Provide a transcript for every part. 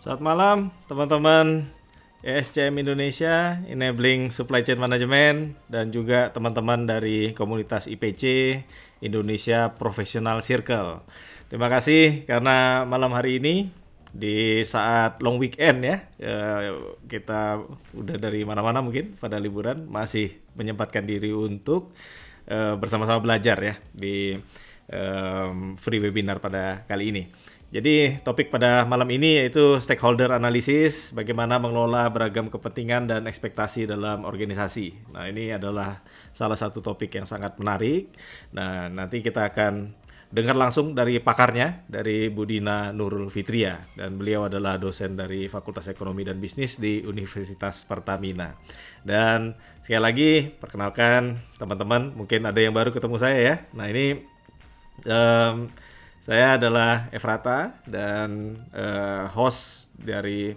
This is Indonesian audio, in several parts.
Selamat malam teman-teman ESCM Indonesia, Enabling Supply Chain Management, dan juga teman-teman dari komunitas IPC Indonesia Professional Circle. Terima kasih karena malam hari ini di saat long weekend ya, ya kita udah dari mana-mana mungkin pada liburan masih menyempatkan diri untuk uh, bersama-sama belajar ya di free webinar pada kali ini. Jadi topik pada malam ini yaitu stakeholder analysis, bagaimana mengelola beragam kepentingan dan ekspektasi dalam organisasi. Nah ini adalah salah satu topik yang sangat menarik. Nah nanti kita akan dengar langsung dari pakarnya, dari Budina Nurul Fitria. Dan beliau adalah dosen dari Fakultas Ekonomi dan Bisnis di Universitas Pertamina. Dan sekali lagi, perkenalkan teman-teman, mungkin ada yang baru ketemu saya ya. Nah ini... Um, saya adalah Efrata dan uh, host dari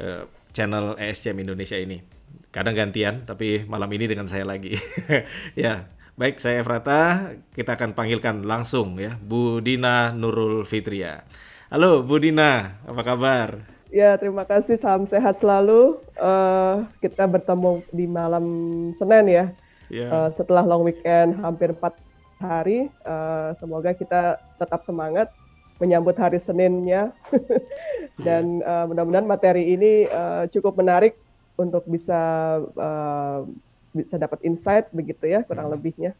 uh, channel ESCM Indonesia ini. Kadang gantian, tapi malam ini dengan saya lagi. ya, baik saya Efrata, kita akan panggilkan langsung ya Bu Dina Nurul Fitria. Halo Bu Dina, apa kabar? Ya, terima kasih. Salam sehat selalu. Uh, kita bertemu di malam Senin ya. Yeah. Ya. Uh, setelah long weekend hampir 4 hari. Uh, semoga kita tetap semangat menyambut hari Seninnya dan uh, mudah-mudahan materi ini uh, cukup menarik untuk bisa uh, bisa dapat insight begitu ya kurang hmm. lebihnya.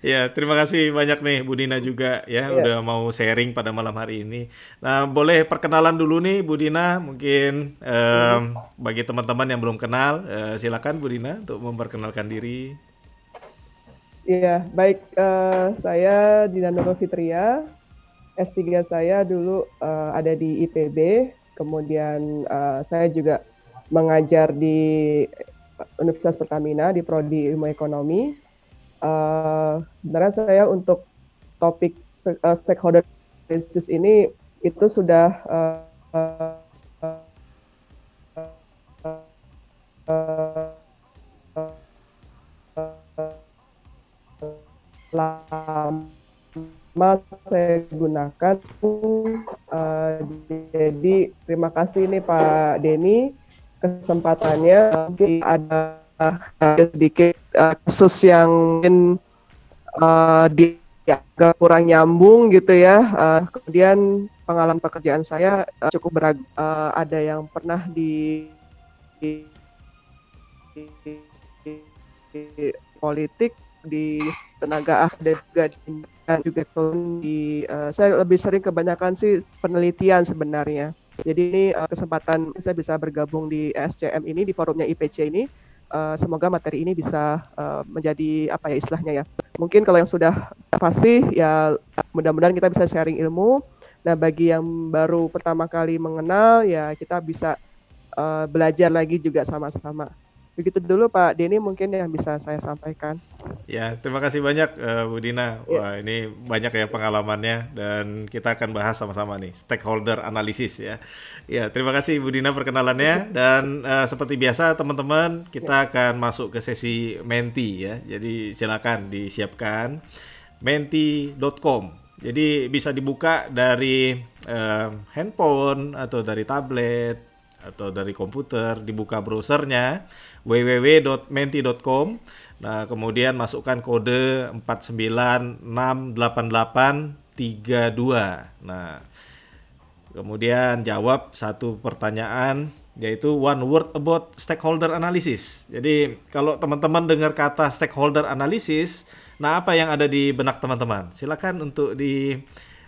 Ya, terima kasih banyak nih Bu Dina juga ya yeah. udah mau sharing pada malam hari ini. Nah, boleh perkenalan dulu nih Bu Dina, mungkin um, bagi teman-teman yang belum kenal, uh, silakan Bu Dina untuk memperkenalkan diri. Iya, baik. Uh, saya Dina Nurul Fitria. S3 saya dulu uh, ada di IPB. Kemudian uh, saya juga mengajar di Universitas Pertamina di Prodi Ilmu Ekonomi. Uh, sebenarnya saya untuk topik uh, stakeholder analysis ini itu sudah uh, saya gunakan. Uh, jadi terima kasih nih Pak Denny kesempatannya. Mungkin ada sedikit uh, kasus yang mungkin uh, di agak kurang nyambung gitu ya. Uh, kemudian pengalaman pekerjaan saya uh, cukup berag uh, ada yang pernah di, di, di, di politik di tenaga ahli juga dan juga di uh, saya lebih sering kebanyakan sih penelitian sebenarnya. Jadi ini uh, kesempatan saya bisa bergabung di SCM ini di forumnya IPC ini. Uh, semoga materi ini bisa uh, menjadi apa ya istilahnya ya. Mungkin kalau yang sudah pasti ya mudah-mudahan kita bisa sharing ilmu. Nah bagi yang baru pertama kali mengenal ya kita bisa uh, belajar lagi juga sama-sama. Begitu dulu Pak Denny mungkin yang bisa saya sampaikan. Ya, terima kasih banyak uh, Bu Dina. Ya. Wah, ini banyak ya pengalamannya dan kita akan bahas sama-sama nih stakeholder analisis ya. Ya, terima kasih Bu Dina perkenalannya dan uh, seperti biasa teman-teman kita ya. akan masuk ke sesi menti ya. Jadi silakan disiapkan menti.com. Jadi bisa dibuka dari uh, handphone atau dari tablet atau dari komputer, dibuka browsernya www.menti.com. Nah, kemudian masukkan kode 4968832. Nah, kemudian jawab satu pertanyaan yaitu one word about stakeholder analysis. Jadi, kalau teman-teman dengar kata stakeholder analysis, nah apa yang ada di benak teman-teman? Silakan untuk di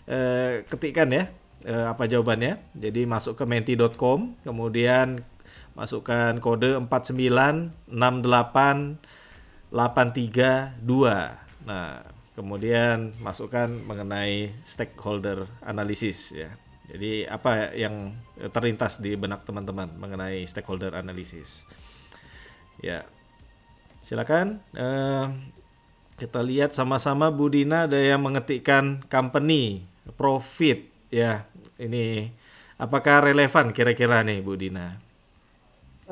eh, ketikkan ya eh, apa jawabannya. Jadi masuk ke menti.com, kemudian masukkan kode 4968832. Nah, kemudian masukkan mengenai stakeholder analysis ya. Jadi apa yang terlintas di benak teman-teman mengenai stakeholder analysis? Ya, silakan. Uh, kita lihat sama-sama Budina ada yang mengetikkan company profit ya. Ini apakah relevan kira-kira nih Budina?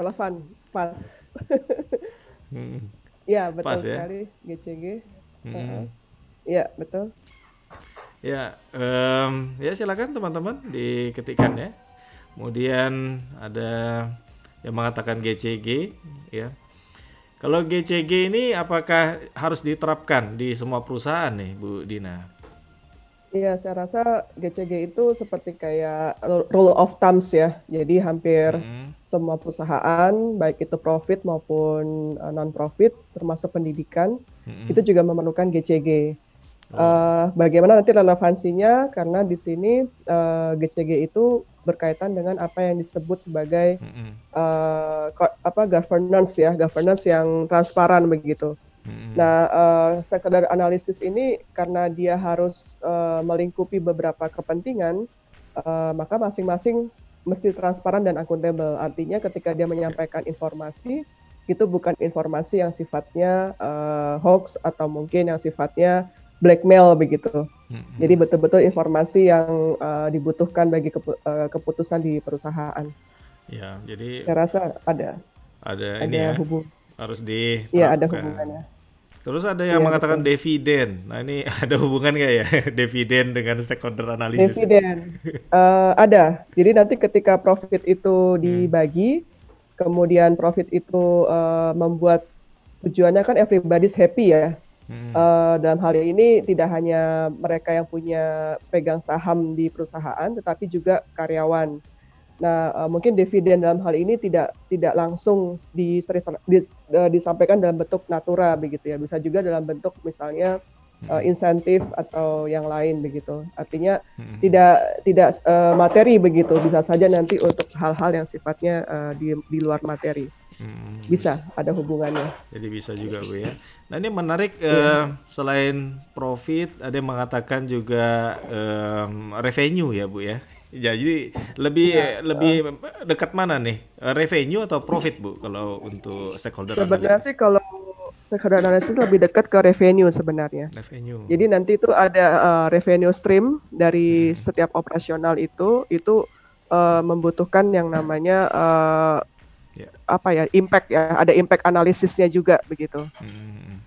relevan pas hmm. ya betul pas, ya? sekali GCG hmm. uh, ya betul ya um, ya silakan teman-teman diketikkan ya Kemudian ada yang mengatakan GCG ya. Kalau GCG ini apakah harus diterapkan di semua perusahaan nih Bu Dina? Iya, saya rasa GCG itu seperti kayak rule of thumbs ya. Jadi hampir hmm. semua perusahaan, baik itu profit maupun uh, non-profit, termasuk pendidikan, hmm. itu juga memerlukan GCG. Oh. Uh, bagaimana nanti relevansinya? Karena di sini uh, GCG itu berkaitan dengan apa yang disebut sebagai hmm. uh, apa governance ya, governance yang transparan begitu. Hmm. Nah, uh, sekedar analisis ini karena dia harus uh, melingkupi beberapa kepentingan, uh, maka masing-masing mesti transparan dan akuntabel. Artinya ketika dia menyampaikan informasi, itu bukan informasi yang sifatnya uh, hoax atau mungkin yang sifatnya blackmail begitu. Hmm. Jadi betul-betul informasi yang uh, dibutuhkan bagi kepu uh, keputusan di perusahaan. Ya, jadi saya rasa ada. Ada, ada ini ya. Hubung harus di Iya, ada hubungannya. Terus ada yang ya, mengatakan betul. dividen. Nah ini ada hubungan nggak ya dividen dengan stakeholder analisis? Dividen uh, ada. Jadi nanti ketika profit itu hmm. dibagi, hmm. kemudian profit itu uh, membuat tujuannya kan everybody's happy ya. Hmm. Uh, dalam hal ini tidak hanya mereka yang punya pegang saham di perusahaan, tetapi juga karyawan. Nah, uh, mungkin dividen dalam hal ini tidak tidak langsung di, di, uh, disampaikan dalam bentuk natura begitu ya. Bisa juga dalam bentuk misalnya uh, insentif atau yang lain begitu. Artinya hmm. tidak tidak uh, materi begitu. Bisa saja nanti untuk hal-hal yang sifatnya uh, di di luar materi. Hmm. Bisa ada hubungannya. Jadi bisa juga Bu ya. Nah ini menarik yeah. uh, selain profit ada yang mengatakan juga um, revenue ya Bu ya. Ya, jadi lebih ya, lebih uh, dekat mana nih? Revenue atau profit, Bu, kalau untuk stakeholder Sebenarnya sih kalau stakeholder analysis lebih dekat ke revenue sebenarnya. Revenue. Jadi nanti itu ada uh, revenue stream dari hmm. setiap operasional itu itu uh, membutuhkan yang namanya uh, yeah. apa ya? impact ya. Ada impact analisisnya juga begitu. Hmm.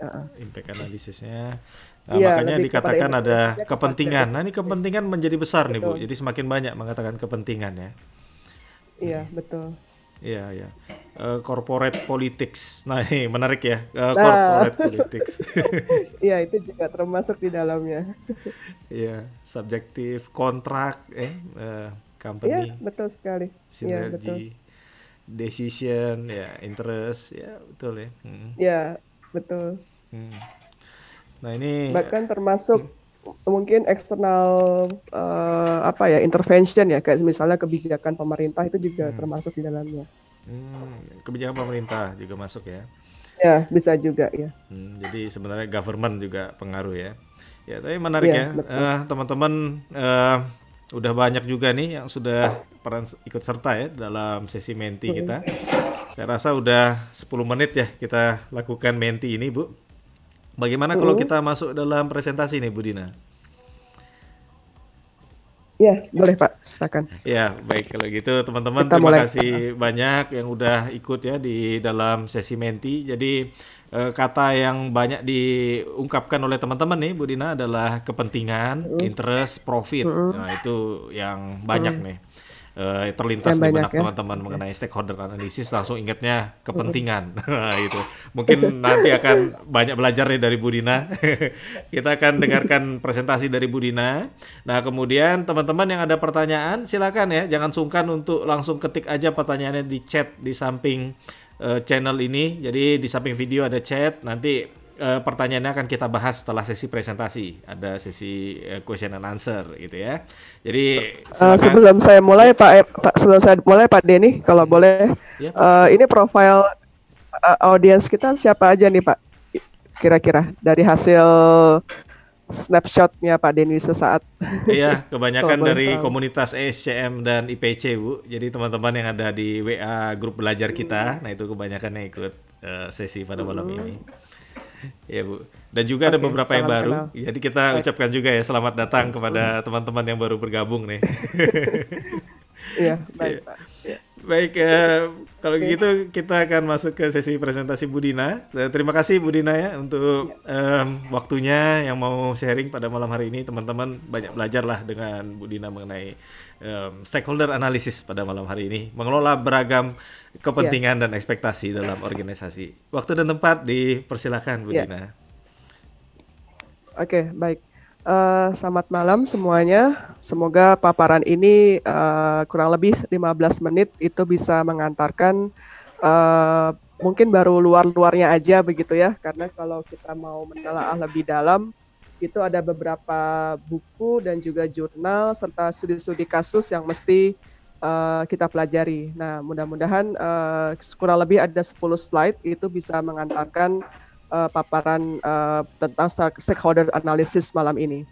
Uh. Impact analisisnya Nah, ya, makanya dikatakan ada kepentingan. Nah, ini kepentingan menjadi besar betul. nih, Bu. Jadi semakin banyak mengatakan kepentingan ya. Iya, betul. Iya, iya. Uh, corporate politics. Nah, ini menarik ya. Uh, nah. Corporate politics. Iya, itu juga termasuk di dalamnya. Iya, subjektif kontrak eh uh, company. Iya, betul sekali. Sinergi. Ya, betul. Decision, ya, interest, ya, betul ya. Hmm. Iya, betul. Hmm. Nah ini bahkan termasuk hmm. mungkin eksternal uh, apa ya intervention ya kayak misalnya kebijakan pemerintah itu juga hmm. termasuk di dalamnya. Hmm, kebijakan pemerintah juga masuk ya? Ya bisa juga ya. Hmm, jadi sebenarnya government juga pengaruh ya. Ya tapi menarik ya, ya. Uh, teman-teman uh, udah banyak juga nih yang sudah peran ikut serta ya dalam sesi menti hmm. kita. Saya rasa udah 10 menit ya kita lakukan menti ini Bu. Bagaimana kalau kita masuk dalam presentasi nih, Bu Dina? Ya, boleh Pak, silakan. Ya, baik kalau gitu teman-teman terima mulai. kasih banyak yang udah ikut ya di dalam sesi menti. Jadi eh, kata yang banyak diungkapkan oleh teman-teman nih Bu Dina adalah kepentingan, interest, profit. Nah, itu yang banyak nih uh, terlintas di benak ya. teman-teman ya. mengenai stakeholder analisis langsung ingatnya kepentingan. Nah, itu. Mungkin nanti akan banyak belajar nih dari Budina kita akan dengarkan presentasi dari Budina nah kemudian teman-teman yang ada pertanyaan silakan ya. Jangan sungkan untuk langsung ketik aja pertanyaannya di chat di samping uh, channel ini. Jadi di samping video ada chat. Nanti uh, pertanyaannya akan kita bahas setelah sesi presentasi. Ada sesi uh, question and answer gitu ya. Jadi uh, sebelum saya mulai Pak, eh, Pak sebelum saya mulai Pak Denny kalau boleh ya, uh, ini profile uh, audiens kita siapa aja nih Pak? Kira-kira dari hasil snapshotnya Pak Denny sesaat. Iya, kebanyakan dari tahu. komunitas ESCM dan IPC Bu. Jadi teman-teman yang ada di WA grup belajar kita, nah itu kebanyakan yang ikut uh, sesi pada malam hmm. ini. Ya Bu. Dan juga okay, ada beberapa yang baru. Kenal. Jadi kita Baik. ucapkan juga ya selamat datang kepada teman-teman yang baru bergabung nih. Iya, baik. Pak. Baik, eh, kalau okay. gitu kita akan masuk ke sesi presentasi Budina. Eh, terima kasih Budina ya untuk um, waktunya yang mau sharing pada malam hari ini. Teman-teman banyak belajar lah dengan Budina mengenai um, stakeholder analisis pada malam hari ini. Mengelola beragam kepentingan yeah. dan ekspektasi dalam organisasi. Waktu dan tempat dipersilakan Budina. Yeah. Oke, okay, baik. Uh, selamat malam semuanya. Semoga paparan ini uh, kurang lebih 15 menit itu bisa mengantarkan uh, mungkin baru luar-luarnya aja begitu ya. Karena kalau kita mau menelaah lebih dalam itu ada beberapa buku dan juga jurnal serta studi-studi kasus yang mesti uh, kita pelajari. Nah, mudah-mudahan uh, kurang lebih ada 10 slide itu bisa mengantarkan uh, paparan uh, tentang stakeholder analysis malam ini.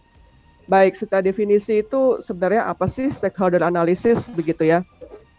Baik, setelah definisi itu sebenarnya apa sih stakeholder analysis begitu ya?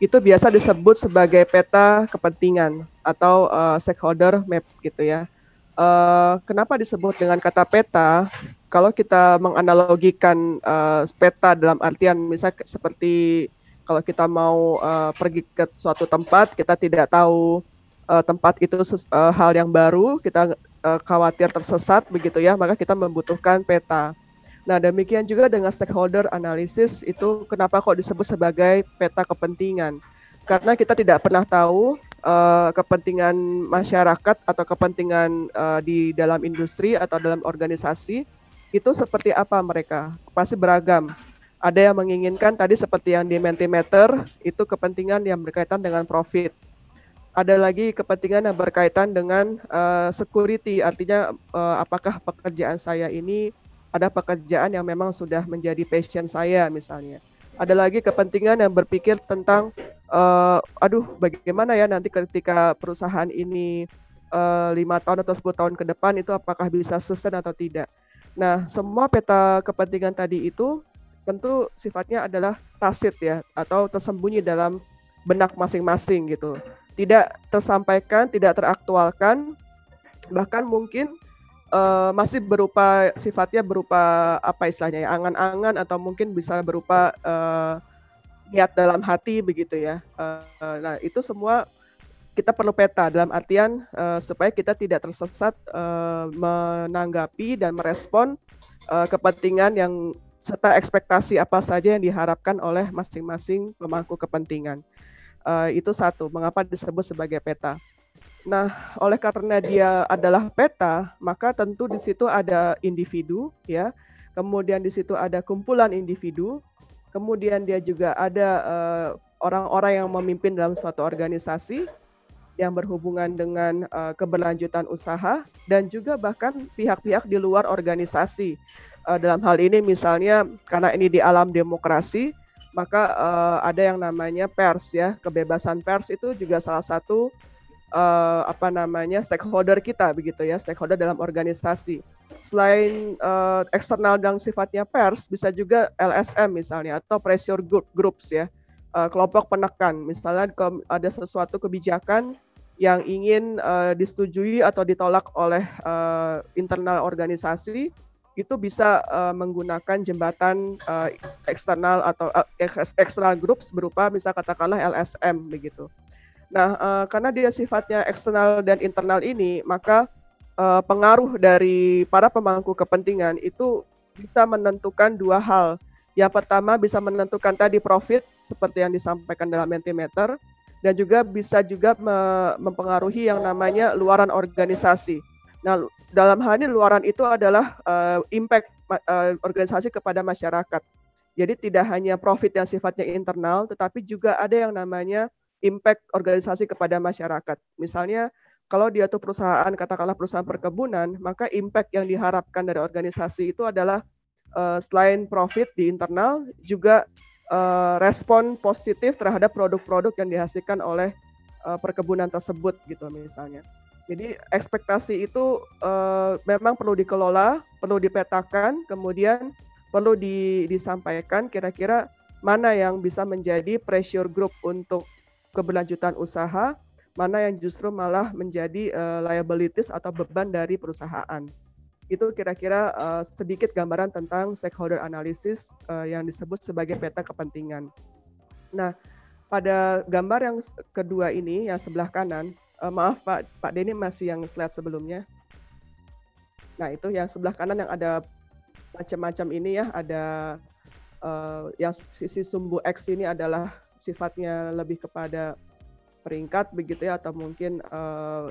Itu biasa disebut sebagai peta kepentingan atau uh, stakeholder map gitu ya. Uh, kenapa disebut dengan kata peta? Kalau kita menganalogikan uh, peta dalam artian misalnya seperti kalau kita mau uh, pergi ke suatu tempat, kita tidak tahu uh, tempat itu uh, hal yang baru, kita uh, khawatir tersesat begitu ya, maka kita membutuhkan peta. Nah, demikian juga dengan stakeholder analysis itu kenapa kok disebut sebagai peta kepentingan? Karena kita tidak pernah tahu uh, kepentingan masyarakat atau kepentingan uh, di dalam industri atau dalam organisasi itu seperti apa mereka. Pasti beragam. Ada yang menginginkan tadi seperti yang di Mentimeter itu kepentingan yang berkaitan dengan profit ada lagi kepentingan yang berkaitan dengan uh, security, artinya uh, apakah pekerjaan saya ini ada pekerjaan yang memang sudah menjadi passion saya misalnya. Ada lagi kepentingan yang berpikir tentang, uh, aduh bagaimana ya nanti ketika perusahaan ini lima uh, tahun atau 10 tahun ke depan itu apakah bisa sustain atau tidak. Nah, semua peta kepentingan tadi itu tentu sifatnya adalah tacit ya atau tersembunyi dalam benak masing-masing gitu tidak tersampaikan, tidak teraktualkan, bahkan mungkin uh, masih berupa sifatnya berupa apa istilahnya ya angan-angan atau mungkin bisa berupa uh, niat dalam hati begitu ya. Uh, nah itu semua kita perlu peta dalam artian uh, supaya kita tidak tersesat uh, menanggapi dan merespon uh, kepentingan yang serta ekspektasi apa saja yang diharapkan oleh masing-masing pemangku kepentingan. Uh, itu satu, mengapa disebut sebagai peta. Nah, oleh karena dia adalah peta, maka tentu di situ ada individu, ya. Kemudian di situ ada kumpulan individu. Kemudian dia juga ada eh, orang-orang uh, yang memimpin dalam suatu organisasi yang berhubungan dengan uh, keberlanjutan usaha dan juga bahkan pihak-pihak di luar organisasi. Uh, dalam hal ini misalnya karena ini di alam demokrasi, maka uh, ada yang namanya pers ya kebebasan pers itu juga salah satu uh, apa namanya stakeholder kita begitu ya stakeholder dalam organisasi. Selain uh, eksternal dan sifatnya pers bisa juga LSM misalnya atau pressure group groups ya uh, kelompok penekan. Misalnya ada sesuatu kebijakan yang ingin uh, disetujui atau ditolak oleh uh, internal organisasi itu bisa uh, menggunakan jembatan uh, eksternal atau uh, eksternal groups berupa bisa katakanlah LSM begitu. Nah, uh, karena dia sifatnya eksternal dan internal ini, maka uh, pengaruh dari para pemangku kepentingan itu bisa menentukan dua hal. Yang pertama bisa menentukan tadi profit seperti yang disampaikan dalam Mentimeter dan juga bisa juga me mempengaruhi yang namanya luaran organisasi. Nah, dalam hal ini luaran itu adalah uh, impact uh, organisasi kepada masyarakat. Jadi tidak hanya profit yang sifatnya internal, tetapi juga ada yang namanya impact organisasi kepada masyarakat. Misalnya kalau dia tuh perusahaan katakanlah perusahaan perkebunan, maka impact yang diharapkan dari organisasi itu adalah uh, selain profit di internal juga uh, respon positif terhadap produk-produk yang dihasilkan oleh uh, perkebunan tersebut gitu misalnya. Jadi ekspektasi itu uh, memang perlu dikelola, perlu dipetakan, kemudian perlu di, disampaikan kira-kira mana yang bisa menjadi pressure group untuk keberlanjutan usaha, mana yang justru malah menjadi uh, liabilities atau beban dari perusahaan. Itu kira-kira uh, sedikit gambaran tentang stakeholder analysis uh, yang disebut sebagai peta kepentingan. Nah, pada gambar yang kedua ini, yang sebelah kanan, uh, maaf Pak Pak Denny masih yang slide sebelumnya. Nah itu yang sebelah kanan yang ada macam-macam ini ya, ada uh, yang sisi sumbu X ini adalah sifatnya lebih kepada peringkat begitu ya, atau mungkin uh,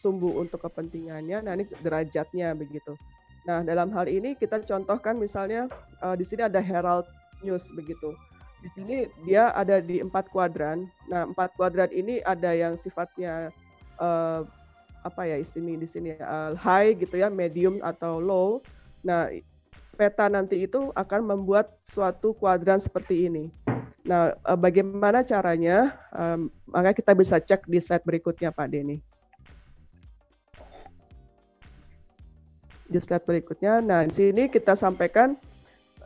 sumbu untuk kepentingannya. Nah ini derajatnya begitu. Nah dalam hal ini kita contohkan misalnya uh, di sini ada Herald News begitu. Di sini dia ada di empat kuadran. Nah empat kuadran ini ada yang sifatnya uh, apa ya istilah di sini uh, high gitu ya, medium atau low. Nah peta nanti itu akan membuat suatu kuadran seperti ini. Nah, uh, bagaimana caranya? Um, maka kita bisa cek di slide berikutnya, Pak Denny. Di slide berikutnya, nah di sini kita sampaikan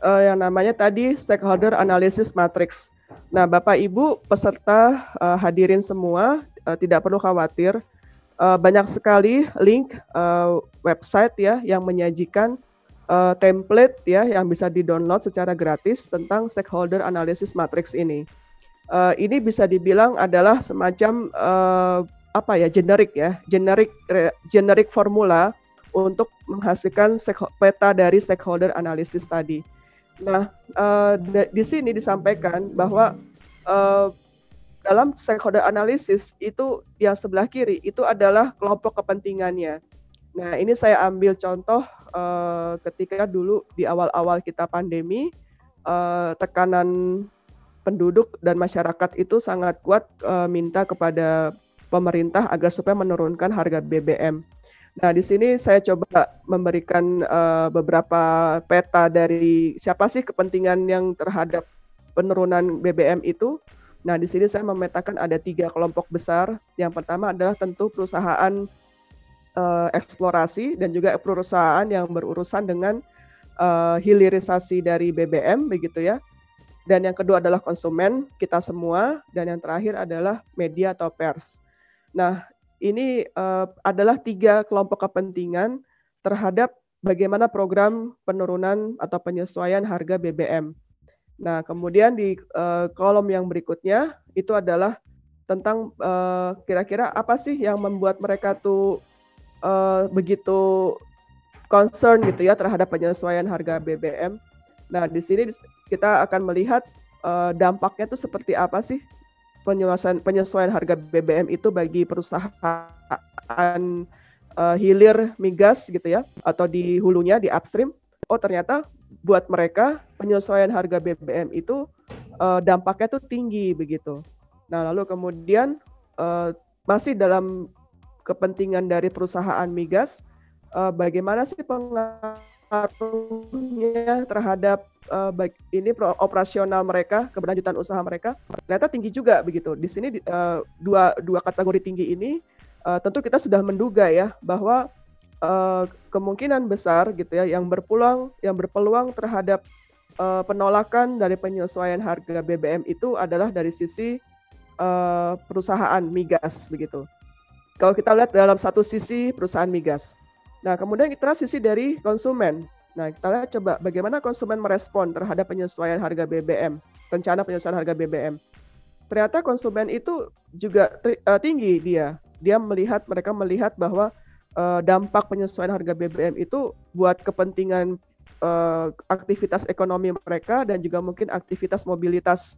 uh, yang namanya tadi stakeholder analysis matrix. Nah, Bapak Ibu peserta uh, hadirin semua uh, tidak perlu khawatir. Uh, banyak sekali link uh, website ya yang menyajikan uh, template ya yang bisa di-download secara gratis tentang stakeholder analysis matrix ini. Uh, ini bisa dibilang adalah semacam uh, apa ya generik ya, generik generik formula untuk menghasilkan peta dari stakeholder analysis tadi. Nah, uh, di sini disampaikan bahwa uh, dalam stakeholder analysis itu yang sebelah kiri itu adalah kelompok kepentingannya. Nah, ini saya ambil contoh uh, ketika dulu di awal-awal kita pandemi, uh, tekanan penduduk dan masyarakat itu sangat kuat uh, minta kepada pemerintah agar supaya menurunkan harga BBM. Nah, di sini saya coba memberikan uh, beberapa peta dari siapa sih kepentingan yang terhadap penurunan BBM itu. Nah, di sini saya memetakan ada tiga kelompok besar. Yang pertama adalah tentu perusahaan uh, eksplorasi dan juga perusahaan yang berurusan dengan uh, hilirisasi dari BBM, begitu ya. Dan yang kedua adalah konsumen kita semua, dan yang terakhir adalah media atau pers. Nah, ini uh, adalah tiga kelompok kepentingan terhadap bagaimana program penurunan atau penyesuaian harga BBM. Nah, kemudian di uh, kolom yang berikutnya itu adalah tentang kira kira-kira apa sih yang membuat mereka tuh uh, begitu concern gitu ya terhadap penyesuaian harga BBM. Nah, di sini kita akan melihat uh, dampaknya tuh seperti apa sih penyesuaian penyesuaian harga BBM itu bagi perusahaan uh, hilir migas gitu ya atau di hulunya di upstream oh ternyata buat mereka penyesuaian harga BBM itu uh, dampaknya tuh tinggi begitu. Nah lalu kemudian uh, masih dalam kepentingan dari perusahaan migas uh, bagaimana sih pengaruhnya terhadap uh, baik ini operasional mereka, keberlanjutan usaha mereka ternyata tinggi juga begitu. Di sini uh, dua dua kategori tinggi ini uh, tentu kita sudah menduga ya bahwa uh, kemungkinan besar gitu ya yang berpulang yang berpeluang terhadap uh, penolakan dari penyesuaian harga BBM itu adalah dari sisi uh, perusahaan migas begitu. Kalau kita lihat dalam satu sisi perusahaan migas. Nah, kemudian kita sisi dari konsumen. Nah, kita lihat coba bagaimana konsumen merespon terhadap penyesuaian harga BBM, rencana penyesuaian harga BBM. Ternyata konsumen itu juga uh, tinggi dia. Dia melihat mereka melihat bahwa uh, dampak penyesuaian harga BBM itu buat kepentingan uh, aktivitas ekonomi mereka dan juga mungkin aktivitas mobilitas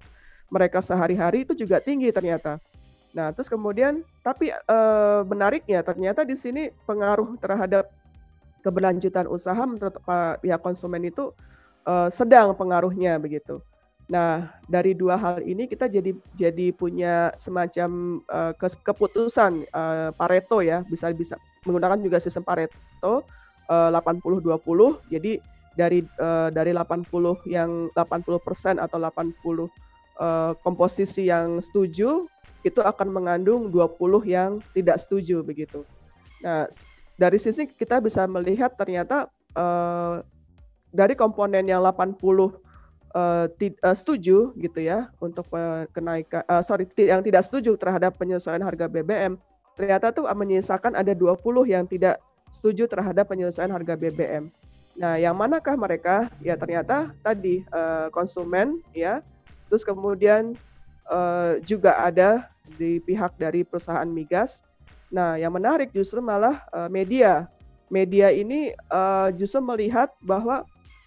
mereka sehari-hari itu juga tinggi ternyata. Nah, terus kemudian tapi uh, menariknya ternyata di sini pengaruh terhadap keberlanjutan usaha menurut pihak konsumen itu uh, sedang pengaruhnya begitu. Nah, dari dua hal ini kita jadi jadi punya semacam uh, keputusan uh, Pareto ya, bisa bisa menggunakan juga sistem Pareto uh, 80 20. Jadi dari uh, dari 80 yang 80% atau 80 uh, komposisi yang setuju itu akan mengandung 20 yang tidak setuju begitu. Nah, dari sisi kita bisa melihat ternyata uh, dari komponen yang 80 uh, uh, setuju gitu ya untuk uh, kenaikan uh, sorry yang tidak setuju terhadap penyesuaian harga BBM ternyata tuh menyisakan ada 20 yang tidak setuju terhadap penyesuaian harga BBM. Nah, yang manakah mereka? Ya ternyata tadi uh, konsumen ya. Terus kemudian uh, juga ada di pihak dari perusahaan migas. Nah, yang menarik justru malah uh, media. Media ini uh, justru melihat bahwa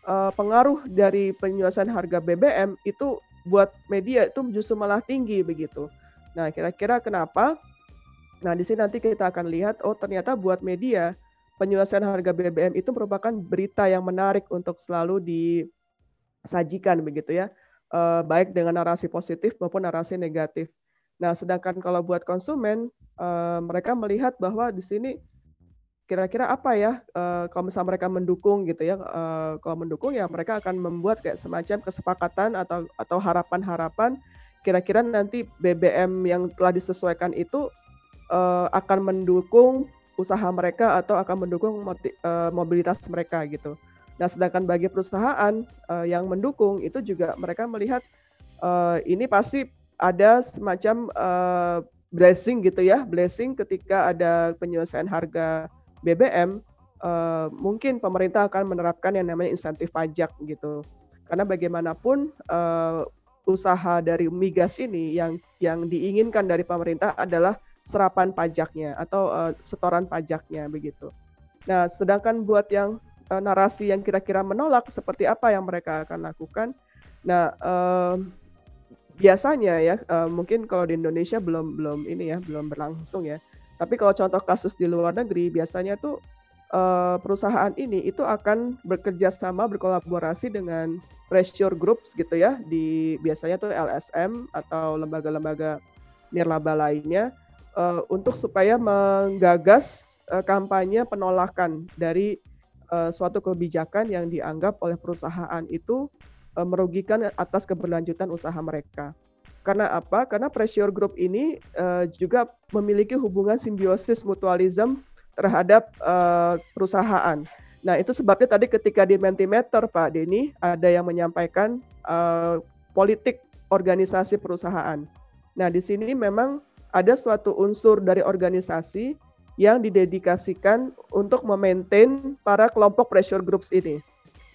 uh, pengaruh dari penyuasan harga BBM itu buat media itu justru malah tinggi begitu. Nah, kira-kira kenapa? Nah, di sini nanti kita akan lihat, oh ternyata buat media penyelesaian harga BBM itu merupakan berita yang menarik untuk selalu disajikan begitu ya, uh, baik dengan narasi positif maupun narasi negatif. Nah, sedangkan kalau buat konsumen, uh, mereka melihat bahwa di sini kira-kira apa ya uh, kalau misalnya mereka mendukung gitu ya, uh, kalau mendukung ya mereka akan membuat kayak semacam kesepakatan atau atau harapan-harapan kira-kira nanti BBM yang telah disesuaikan itu uh, akan mendukung usaha mereka atau akan mendukung mobilitas mereka gitu. Nah, sedangkan bagi perusahaan uh, yang mendukung itu juga mereka melihat uh, ini pasti ada semacam uh, blessing gitu ya, blessing ketika ada penyelesaian harga BBM, uh, mungkin pemerintah akan menerapkan yang namanya insentif pajak gitu. Karena bagaimanapun uh, usaha dari migas ini yang yang diinginkan dari pemerintah adalah serapan pajaknya atau uh, setoran pajaknya begitu. Nah, sedangkan buat yang uh, narasi yang kira-kira menolak seperti apa yang mereka akan lakukan. Nah, uh, biasanya ya uh, mungkin kalau di Indonesia belum belum ini ya belum berlangsung ya. Tapi kalau contoh kasus di luar negeri biasanya tuh uh, perusahaan ini itu akan bekerja sama berkolaborasi dengan pressure groups gitu ya di biasanya tuh LSM atau lembaga-lembaga nirlaba lainnya uh, untuk supaya menggagas uh, kampanye penolakan dari uh, suatu kebijakan yang dianggap oleh perusahaan itu uh, merugikan atas keberlanjutan usaha mereka. Karena apa? Karena pressure group ini uh, juga memiliki hubungan simbiosis mutualism terhadap uh, perusahaan. Nah, itu sebabnya tadi ketika di Mentimeter, Pak Denny, ada yang menyampaikan uh, politik organisasi perusahaan. Nah, di sini memang ada suatu unsur dari organisasi yang didedikasikan untuk memaintain para kelompok pressure groups ini.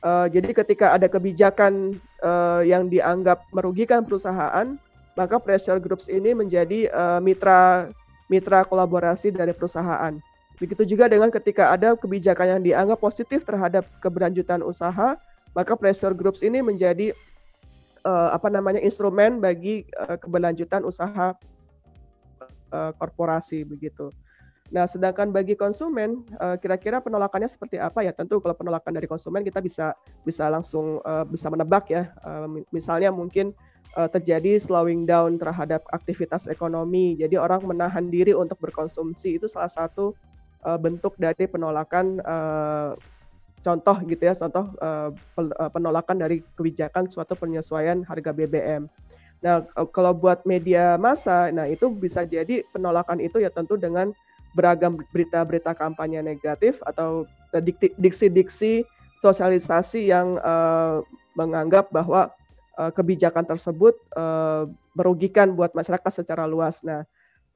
Uh, jadi ketika ada kebijakan uh, yang dianggap merugikan perusahaan, maka pressure groups ini menjadi uh, mitra mitra kolaborasi dari perusahaan. Begitu juga dengan ketika ada kebijakan yang dianggap positif terhadap keberlanjutan usaha, maka pressure groups ini menjadi uh, apa namanya instrumen bagi uh, keberlanjutan usaha uh, korporasi begitu. Nah, sedangkan bagi konsumen, uh, kira-kira penolakannya seperti apa ya? Tentu kalau penolakan dari konsumen kita bisa bisa langsung uh, bisa menebak ya. Uh, misalnya mungkin terjadi slowing down terhadap aktivitas ekonomi. Jadi orang menahan diri untuk berkonsumsi itu salah satu bentuk dari penolakan contoh gitu ya, contoh penolakan dari kebijakan suatu penyesuaian harga BBM. Nah, kalau buat media massa, nah itu bisa jadi penolakan itu ya tentu dengan beragam berita-berita kampanye negatif atau diksi-diksi sosialisasi yang uh, menganggap bahwa uh, kebijakan tersebut uh, merugikan buat masyarakat secara luas. Nah,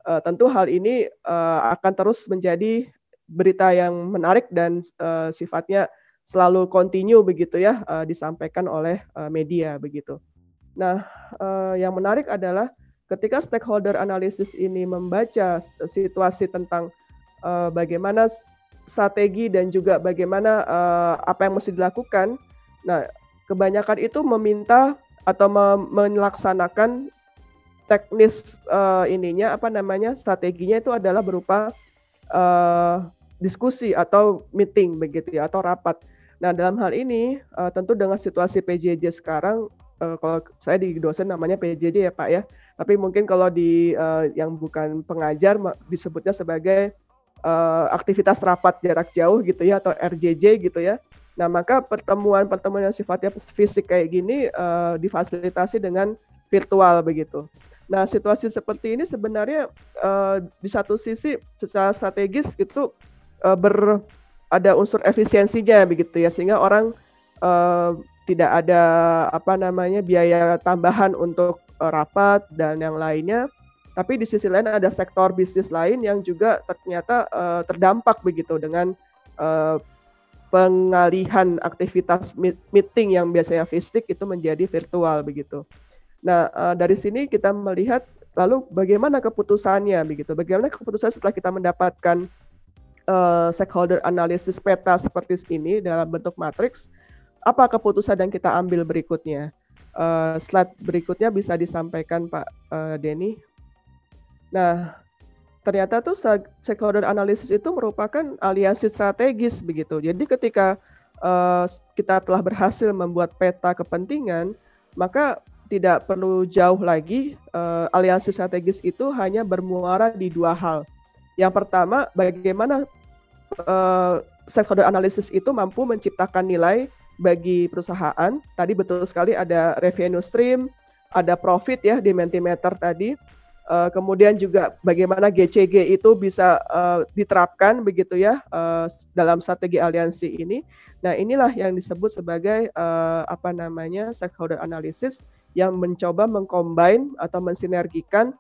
uh, tentu hal ini uh, akan terus menjadi berita yang menarik dan uh, sifatnya selalu kontinu begitu ya uh, disampaikan oleh uh, media begitu. Nah, uh, yang menarik adalah ketika stakeholder analisis ini membaca situasi tentang uh, bagaimana strategi dan juga bagaimana uh, apa yang mesti dilakukan. Nah, kebanyakan itu meminta atau melaksanakan teknis uh, ininya apa namanya strateginya itu adalah berupa uh, diskusi atau meeting begitu ya atau rapat. Nah dalam hal ini uh, tentu dengan situasi PJJ sekarang uh, kalau saya di dosen namanya PJJ ya Pak ya. Tapi mungkin kalau di uh, yang bukan pengajar disebutnya sebagai uh, aktivitas rapat jarak jauh gitu ya atau RJJ gitu ya. Nah, maka pertemuan-pertemuan yang sifatnya fisik kayak gini uh, difasilitasi dengan virtual begitu. Nah, situasi seperti ini sebenarnya uh, di satu sisi secara strategis itu uh, ber ada unsur efisiensinya begitu ya sehingga orang uh, tidak ada apa namanya biaya tambahan untuk rapat dan yang lainnya. Tapi di sisi lain ada sektor bisnis lain yang juga ternyata uh, terdampak begitu dengan uh, pengalihan aktivitas meeting yang biasanya fisik itu menjadi virtual begitu. Nah, uh, dari sini kita melihat lalu bagaimana keputusannya begitu. Bagaimana keputusan setelah kita mendapatkan uh, stakeholder analysis peta seperti ini dalam bentuk matriks, apa keputusan yang kita ambil berikutnya? Uh, slide berikutnya bisa disampaikan Pak uh, Denny. Nah, ternyata tuh stakeholder analysis itu merupakan aliansi strategis begitu. Jadi ketika uh, kita telah berhasil membuat peta kepentingan, maka tidak perlu jauh lagi uh, aliansi strategis itu hanya bermuara di dua hal. Yang pertama, bagaimana uh, stakeholder analysis itu mampu menciptakan nilai bagi perusahaan. Tadi betul sekali ada revenue stream, ada profit ya di Mentimeter tadi. Uh, kemudian juga bagaimana GCG itu bisa uh, diterapkan begitu ya uh, dalam strategi aliansi ini. Nah inilah yang disebut sebagai uh, apa namanya stakeholder analysis yang mencoba mengcombine atau mensinergikan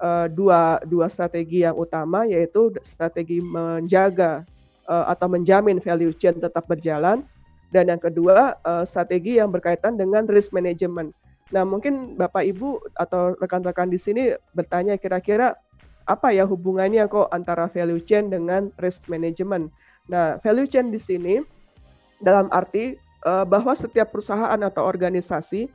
uh, dua dua strategi yang utama yaitu strategi menjaga uh, atau menjamin value chain tetap berjalan dan yang kedua uh, strategi yang berkaitan dengan risk management. Nah, mungkin Bapak Ibu atau rekan-rekan di sini bertanya kira-kira apa ya hubungannya kok antara value chain dengan risk management. Nah, value chain di sini dalam arti uh, bahwa setiap perusahaan atau organisasi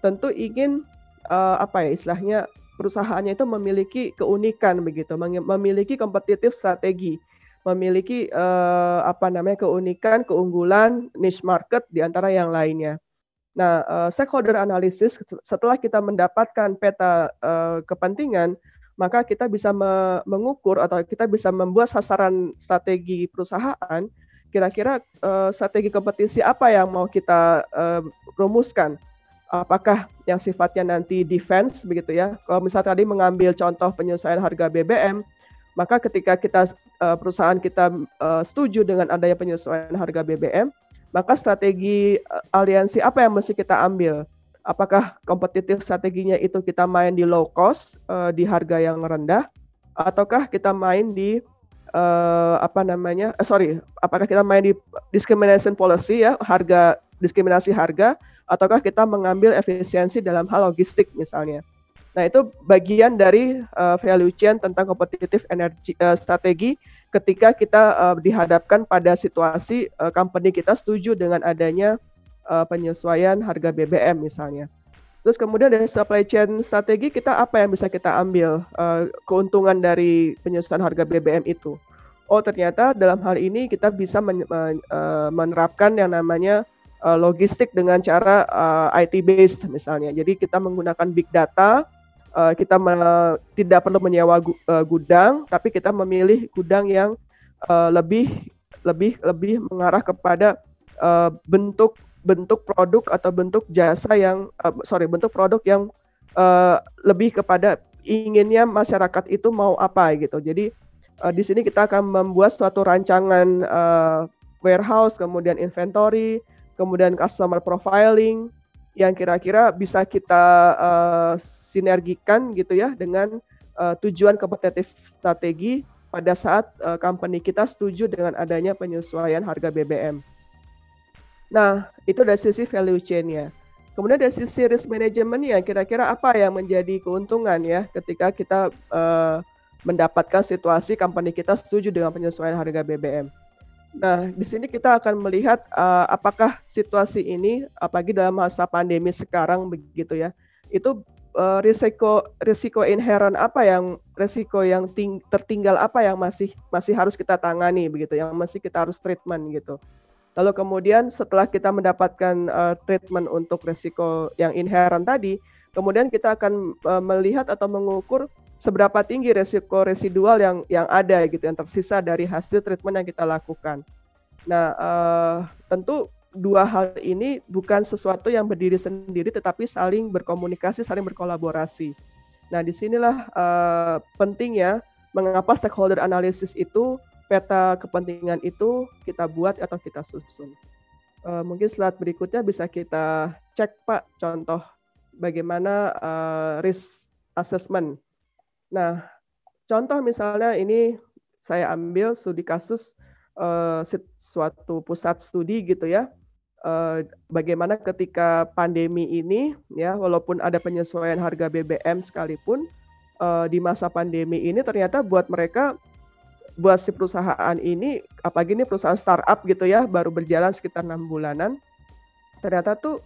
tentu ingin uh, apa ya istilahnya perusahaannya itu memiliki keunikan begitu, memiliki kompetitif strategi, memiliki uh, apa namanya keunikan, keunggulan niche market di antara yang lainnya. Nah, uh, stakeholder analysis setelah kita mendapatkan peta uh, kepentingan, maka kita bisa me mengukur atau kita bisa membuat sasaran strategi perusahaan. Kira-kira uh, strategi kompetisi apa yang mau kita uh, rumuskan? apakah yang sifatnya nanti defense begitu ya. Kalau misalnya tadi mengambil contoh penyesuaian harga BBM, maka ketika kita uh, perusahaan kita uh, setuju dengan adanya penyesuaian harga BBM, maka strategi uh, aliansi apa yang mesti kita ambil? Apakah kompetitif strateginya itu kita main di low cost uh, di harga yang rendah, ataukah kita main di uh, apa namanya? Uh, sorry, apakah kita main di discrimination policy ya harga diskriminasi harga ataukah kita mengambil efisiensi dalam hal logistik misalnya. Nah, itu bagian dari uh, value chain tentang kompetitif energi uh, strategi ketika kita uh, dihadapkan pada situasi uh, company kita setuju dengan adanya uh, penyesuaian harga BBM misalnya. Terus kemudian dari supply chain strategi kita apa yang bisa kita ambil uh, keuntungan dari penyesuaian harga BBM itu? Oh ternyata dalam hal ini kita bisa men, men, menerapkan yang namanya logistik dengan cara uh, IT based misalnya. Jadi kita menggunakan big data, uh, kita me- tidak perlu menyewa gu- uh, gudang, tapi kita memilih gudang yang uh, lebih lebih lebih mengarah kepada uh, bentuk bentuk produk atau bentuk jasa yang uh, sorry bentuk produk yang uh, lebih kepada inginnya masyarakat itu mau apa gitu. Jadi uh, di sini kita akan membuat suatu rancangan uh, warehouse, kemudian inventory, kemudian customer profiling yang kira-kira bisa kita uh, sinergikan gitu ya dengan uh, tujuan kompetitif strategi pada saat uh, company kita setuju dengan adanya penyesuaian harga BBM. Nah, itu dari sisi value chain-nya. Kemudian dari sisi risk management ya, kira-kira apa yang menjadi keuntungan ya ketika kita uh, mendapatkan situasi company kita setuju dengan penyesuaian harga BBM. Nah, di sini kita akan melihat uh, apakah situasi ini, apalagi dalam masa pandemi sekarang begitu ya, itu uh, risiko risiko inherent apa yang risiko yang ting, tertinggal apa yang masih masih harus kita tangani begitu, yang masih kita harus treatment gitu. Lalu kemudian setelah kita mendapatkan uh, treatment untuk risiko yang inherent tadi, kemudian kita akan uh, melihat atau mengukur seberapa tinggi resiko residual yang yang ada gitu yang tersisa dari hasil treatment yang kita lakukan. Nah, uh, tentu dua hal ini bukan sesuatu yang berdiri sendiri, tetapi saling berkomunikasi, saling berkolaborasi. Nah, di sinilah uh, pentingnya mengapa stakeholder analysis itu peta kepentingan itu kita buat atau kita susun. Uh, mungkin slide berikutnya bisa kita cek Pak contoh bagaimana uh, risk assessment Nah, contoh misalnya ini saya ambil studi kasus uh, suatu pusat studi gitu ya. uh, bagaimana ketika pandemi ini ya walaupun ada penyesuaian harga BBM sekalipun uh, di masa pandemi ini ternyata buat mereka buat si perusahaan ini apalagi ini perusahaan startup gitu ya baru berjalan sekitar enam bulanan ternyata tuh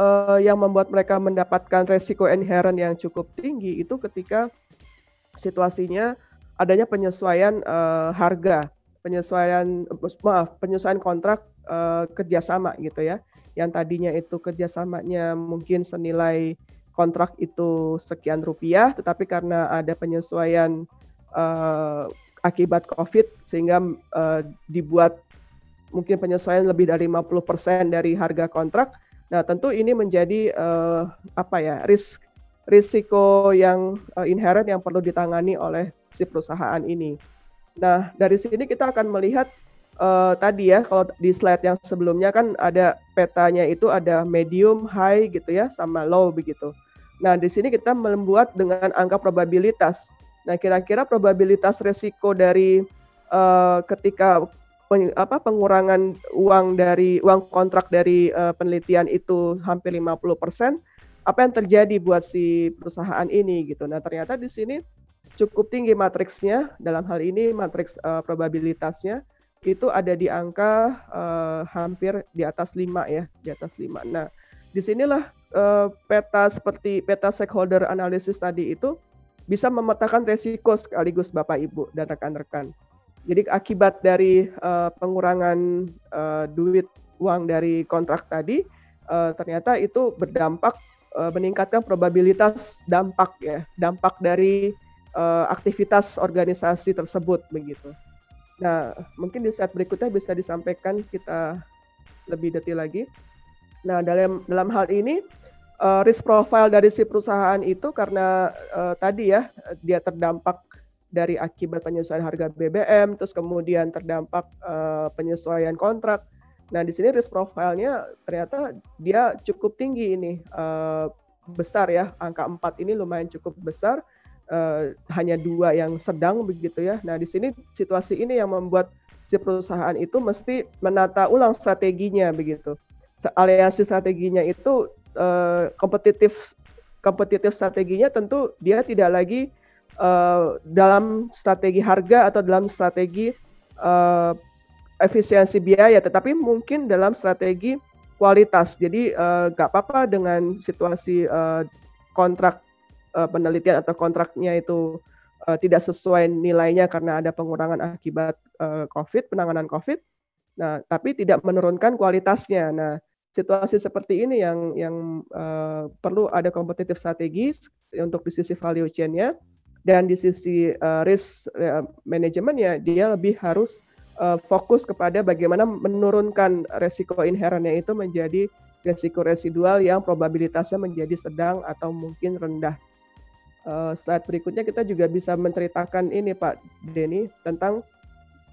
uh, yang membuat mereka mendapatkan resiko inherent yang cukup tinggi itu ketika situasinya adanya penyesuaian uh, harga, penyesuaian maaf penyesuaian kontrak uh, kerjasama gitu ya, yang tadinya itu kerjasamanya mungkin senilai kontrak itu sekian rupiah, tetapi karena ada penyesuaian uh, akibat COVID sehingga uh, dibuat mungkin penyesuaian lebih dari 50% dari harga kontrak. Nah, tentu ini menjadi uh, apa ya risk risiko yang uh, inherent yang perlu ditangani oleh si perusahaan ini. Nah, dari sini kita akan melihat uh, tadi ya kalau di slide yang sebelumnya kan ada petanya itu ada medium, high gitu ya sama low begitu. Nah, di sini kita membuat dengan angka probabilitas. Nah, kira-kira probabilitas risiko dari uh, ketika peng, apa pengurangan uang dari uang kontrak dari uh, penelitian itu hampir 50%, apa yang terjadi buat si perusahaan ini gitu. Nah, ternyata di sini cukup tinggi matriksnya dalam hal ini matriks uh, probabilitasnya itu ada di angka uh, hampir di atas 5 ya, di atas 5. Nah, di sinilah uh, peta seperti peta stakeholder analysis tadi itu bisa memetakan resiko sekaligus Bapak Ibu dan rekan-rekan. Jadi akibat dari uh, pengurangan uh, duit uang dari kontrak tadi uh, ternyata itu berdampak uh, meningkatkan probabilitas dampak ya, dampak dari uh, aktivitas organisasi tersebut begitu. Nah, mungkin di saat berikutnya bisa disampaikan kita lebih detail lagi. Nah, dalam dalam hal ini uh, risk profile dari si perusahaan itu karena uh, tadi ya dia terdampak dari akibat penyesuaian harga BBM, terus kemudian terdampak uh, penyesuaian kontrak. Nah, di sini risk profile-nya ternyata dia cukup tinggi ini, uh, besar ya, angka 4 ini lumayan cukup besar, uh, hanya dua yang sedang begitu ya. Nah, di sini situasi ini yang membuat si perusahaan itu mesti menata ulang strateginya begitu. Aliansi strateginya itu uh, kompetitif kompetitif strateginya tentu dia tidak lagi uh, dalam strategi harga atau dalam strategi uh, efisiensi biaya, tetapi mungkin dalam strategi kualitas. Jadi nggak uh, apa-apa dengan situasi uh, kontrak uh, penelitian atau kontraknya itu uh, tidak sesuai nilainya karena ada pengurangan akibat uh, COVID, penanganan COVID. Nah, tapi tidak menurunkan kualitasnya. Nah, situasi seperti ini yang yang uh, perlu ada kompetitif strategis untuk di sisi value chain-nya dan di sisi uh, risk uh, manajemen ya dia lebih harus uh, fokus kepada bagaimana menurunkan resiko inherentnya itu menjadi resiko residual yang probabilitasnya menjadi sedang atau mungkin rendah. Uh, slide berikutnya kita juga bisa menceritakan ini Pak Denny tentang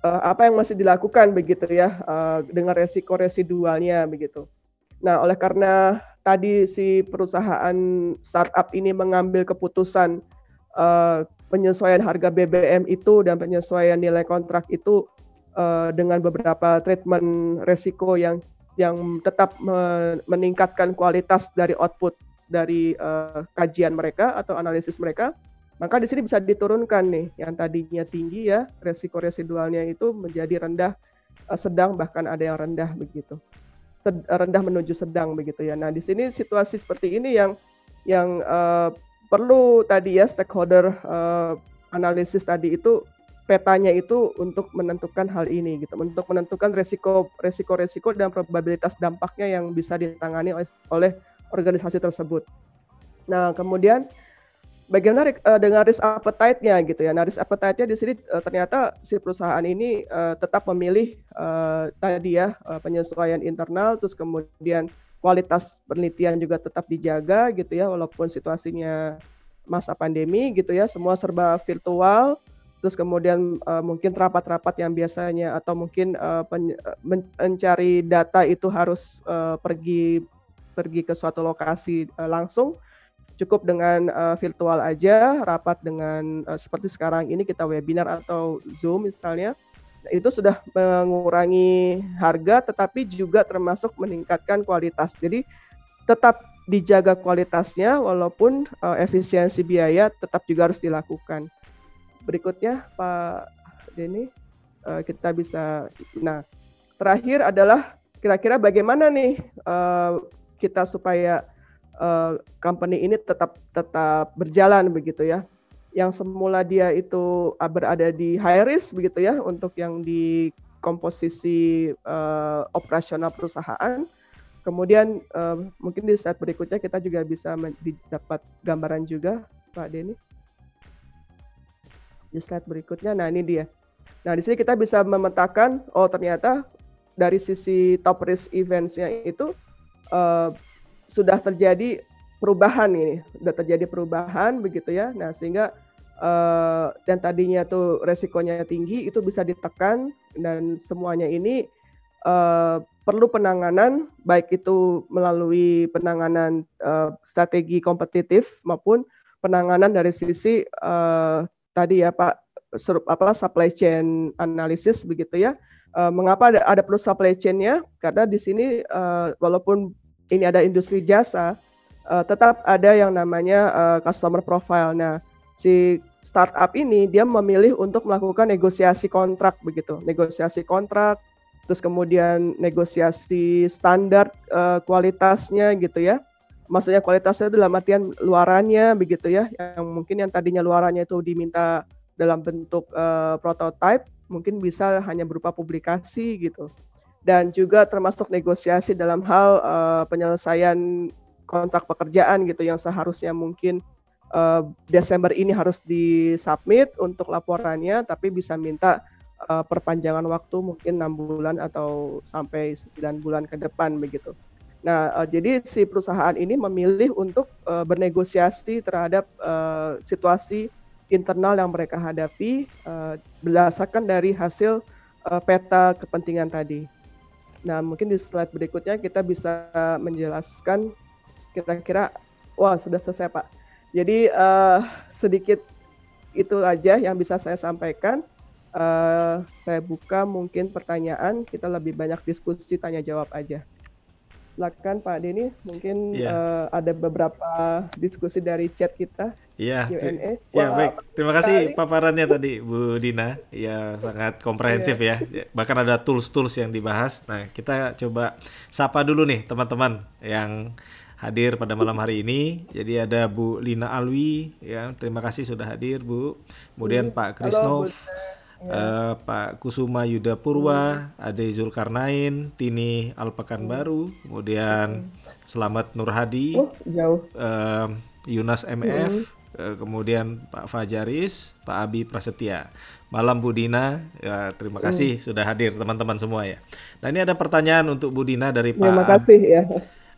uh, apa yang masih dilakukan begitu ya uh, dengan resiko residualnya begitu. Nah, oleh karena tadi si perusahaan startup ini mengambil keputusan uh, penyesuaian harga BBM itu dan penyesuaian nilai kontrak itu uh, dengan beberapa treatment resiko yang yang tetap meningkatkan kualitas dari output dari uh, kajian mereka atau analisis mereka, maka di sini bisa diturunkan nih yang tadinya tinggi ya resiko residualnya itu menjadi rendah, uh, sedang bahkan ada yang rendah begitu, Sed rendah menuju sedang begitu ya. Nah di sini situasi seperti ini yang yang uh, perlu tadi ya stakeholder uh, analisis tadi itu petanya itu untuk menentukan hal ini gitu, untuk menentukan resiko resiko resiko dan probabilitas dampaknya yang bisa ditangani oleh, oleh organisasi tersebut. Nah kemudian bagaimana uh, dengan risk appetite-nya gitu ya. Nah risk appetite-nya di sini uh, ternyata si perusahaan ini uh, tetap memilih uh, tadi ya uh, penyesuaian internal, terus kemudian kualitas penelitian juga tetap dijaga gitu ya walaupun situasinya masa pandemi gitu ya semua serba virtual terus kemudian uh, mungkin rapat-rapat yang biasanya atau mungkin uh, mencari data itu harus uh, pergi pergi ke suatu lokasi uh, langsung cukup dengan uh, virtual aja rapat dengan uh, seperti sekarang ini kita webinar atau zoom misalnya itu sudah mengurangi harga tetapi juga termasuk meningkatkan kualitas. Jadi tetap dijaga kualitasnya walaupun uh, efisiensi biaya tetap juga harus dilakukan. Berikutnya Pak Denny uh, kita bisa nah terakhir adalah kira-kira bagaimana nih uh, kita supaya uh, company ini tetap tetap berjalan begitu ya yang semula dia itu berada di high risk begitu ya untuk yang di komposisi uh, operasional perusahaan. Kemudian uh, mungkin di slide berikutnya kita juga bisa dapat gambaran juga Pak Denny. Di slide berikutnya, nah ini dia. Nah di sini kita bisa memetakan, oh ternyata dari sisi top risk eventsnya itu uh, sudah terjadi perubahan ini, sudah terjadi perubahan begitu ya. Nah sehingga uh, dan tadinya tuh resikonya tinggi itu bisa ditekan dan semuanya ini uh, perlu penanganan baik itu melalui penanganan uh, strategi kompetitif maupun penanganan dari sisi uh, tadi ya Pak surup apa supply chain analysis begitu ya. Uh, mengapa ada, ada perlu supply chain-nya? Karena di sini uh, walaupun ini ada industri jasa, uh, tetap ada yang namanya uh, customer profile. Nah, si startup ini dia memilih untuk melakukan negosiasi kontrak begitu, negosiasi kontrak, terus kemudian negosiasi standar uh, kualitasnya gitu ya. Maksudnya kualitasnya itu dalam artian luarannya begitu ya, yang mungkin yang tadinya luarannya itu diminta dalam bentuk uh, prototype, mungkin bisa hanya berupa publikasi gitu. Dan juga termasuk negosiasi dalam hal uh, penyelesaian kontrak pekerjaan gitu yang seharusnya mungkin uh, Desember ini harus disubmit untuk laporannya, tapi bisa minta uh, perpanjangan waktu mungkin enam bulan atau sampai 9 bulan ke depan begitu. Nah, uh, jadi si perusahaan ini memilih untuk uh, bernegosiasi terhadap uh, situasi internal yang mereka hadapi uh, berdasarkan dari hasil uh, peta kepentingan tadi. Nah, mungkin di slide berikutnya kita bisa menjelaskan kira-kira, wah sudah selesai Pak jadi uh, sedikit itu aja yang bisa saya sampaikan. Uh, saya buka mungkin pertanyaan, kita lebih banyak diskusi tanya jawab aja. Silakan Pak Denny, mungkin yeah. Iya. uh, ada beberapa diskusi dari chat kita. Iya, yeah, ya baik. Terima kasih paparannya tadi Bu Dina. Ya sangat komprehensif yeah. ya. Bahkan ada tools-tools yang dibahas. Nah kita coba sapa dulu nih teman-teman yang hadir pada malam hari ini. Jadi ada Bu Lina Alwi, ya terima kasih sudah hadir Bu. Kemudian hmm. Pak Krisnov, ya. uh, Pak Kusuma Yuda Purwa, hmm. Ade Zulkarnain, Tini Alpekan hmm. Baru, kemudian hmm. Selamat Nur Hadi, oh, jauh. Uh, Yunas MF, hmm. uh, kemudian Pak Fajaris, Pak Abi Prasetya. Malam Bu Dina, ya, terima hmm. kasih hmm. sudah hadir teman-teman semua ya. Nah ini ada pertanyaan untuk Bu Dina dari Pak. Terima kasih ya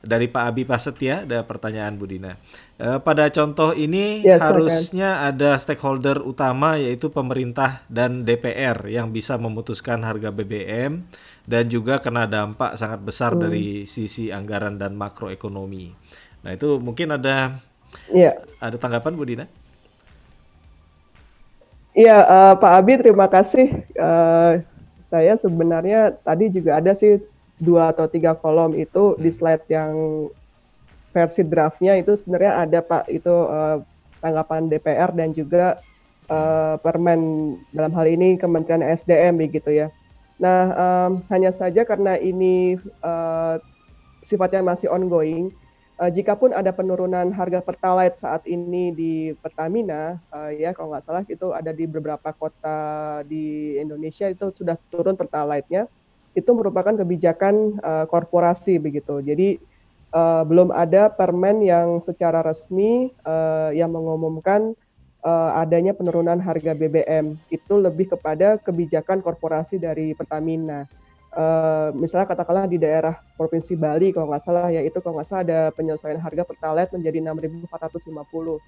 dari Pak Abi Pasetya ada pertanyaan Budina. E, pada contoh ini ya, harusnya ada stakeholder utama yaitu pemerintah dan DPR yang bisa memutuskan harga BBM dan juga kena dampak sangat besar hmm. dari sisi anggaran dan makroekonomi. Nah itu mungkin ada ya. ada tanggapan Budina? Iya uh, Pak Abi terima kasih. Uh, saya sebenarnya tadi juga ada sih dua atau tiga kolom itu di slide yang versi draftnya itu sebenarnya ada pak. Itu uh, tanggapan DPR dan juga uh, Permen dalam hal ini Kementerian SDM begitu ya. Nah um, hanya saja karena ini uh, sifatnya masih ongoing, uh, jikapun ada penurunan harga pertalite saat ini di Pertamina, uh, ya kalau nggak salah itu ada di beberapa kota di Indonesia itu sudah turun pertalite-nya itu merupakan kebijakan uh, korporasi begitu. Jadi uh, belum ada permen yang secara resmi uh, yang mengumumkan uh, adanya penurunan harga BBM. Itu lebih kepada kebijakan korporasi dari Pertamina. Uh, misalnya katakanlah di daerah provinsi Bali kalau nggak salah ya itu kalau nggak salah ada penyesuaian harga pertalite menjadi 6.450.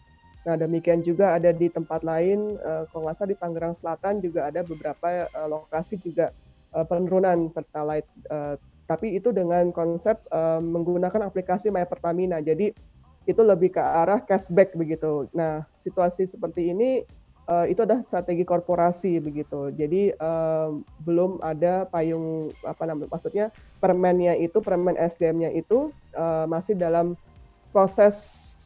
Nah demikian juga ada di tempat lain uh, kalau nggak salah di Tangerang Selatan juga ada beberapa uh, lokasi juga uh, penurunan pertalite uh, tapi itu dengan konsep uh, menggunakan aplikasi My Pertamina jadi itu lebih ke arah cashback begitu nah situasi seperti ini uh, itu adalah strategi korporasi begitu. Jadi uh, belum ada payung apa namanya maksudnya permennya itu permen SDM-nya itu uh, masih dalam proses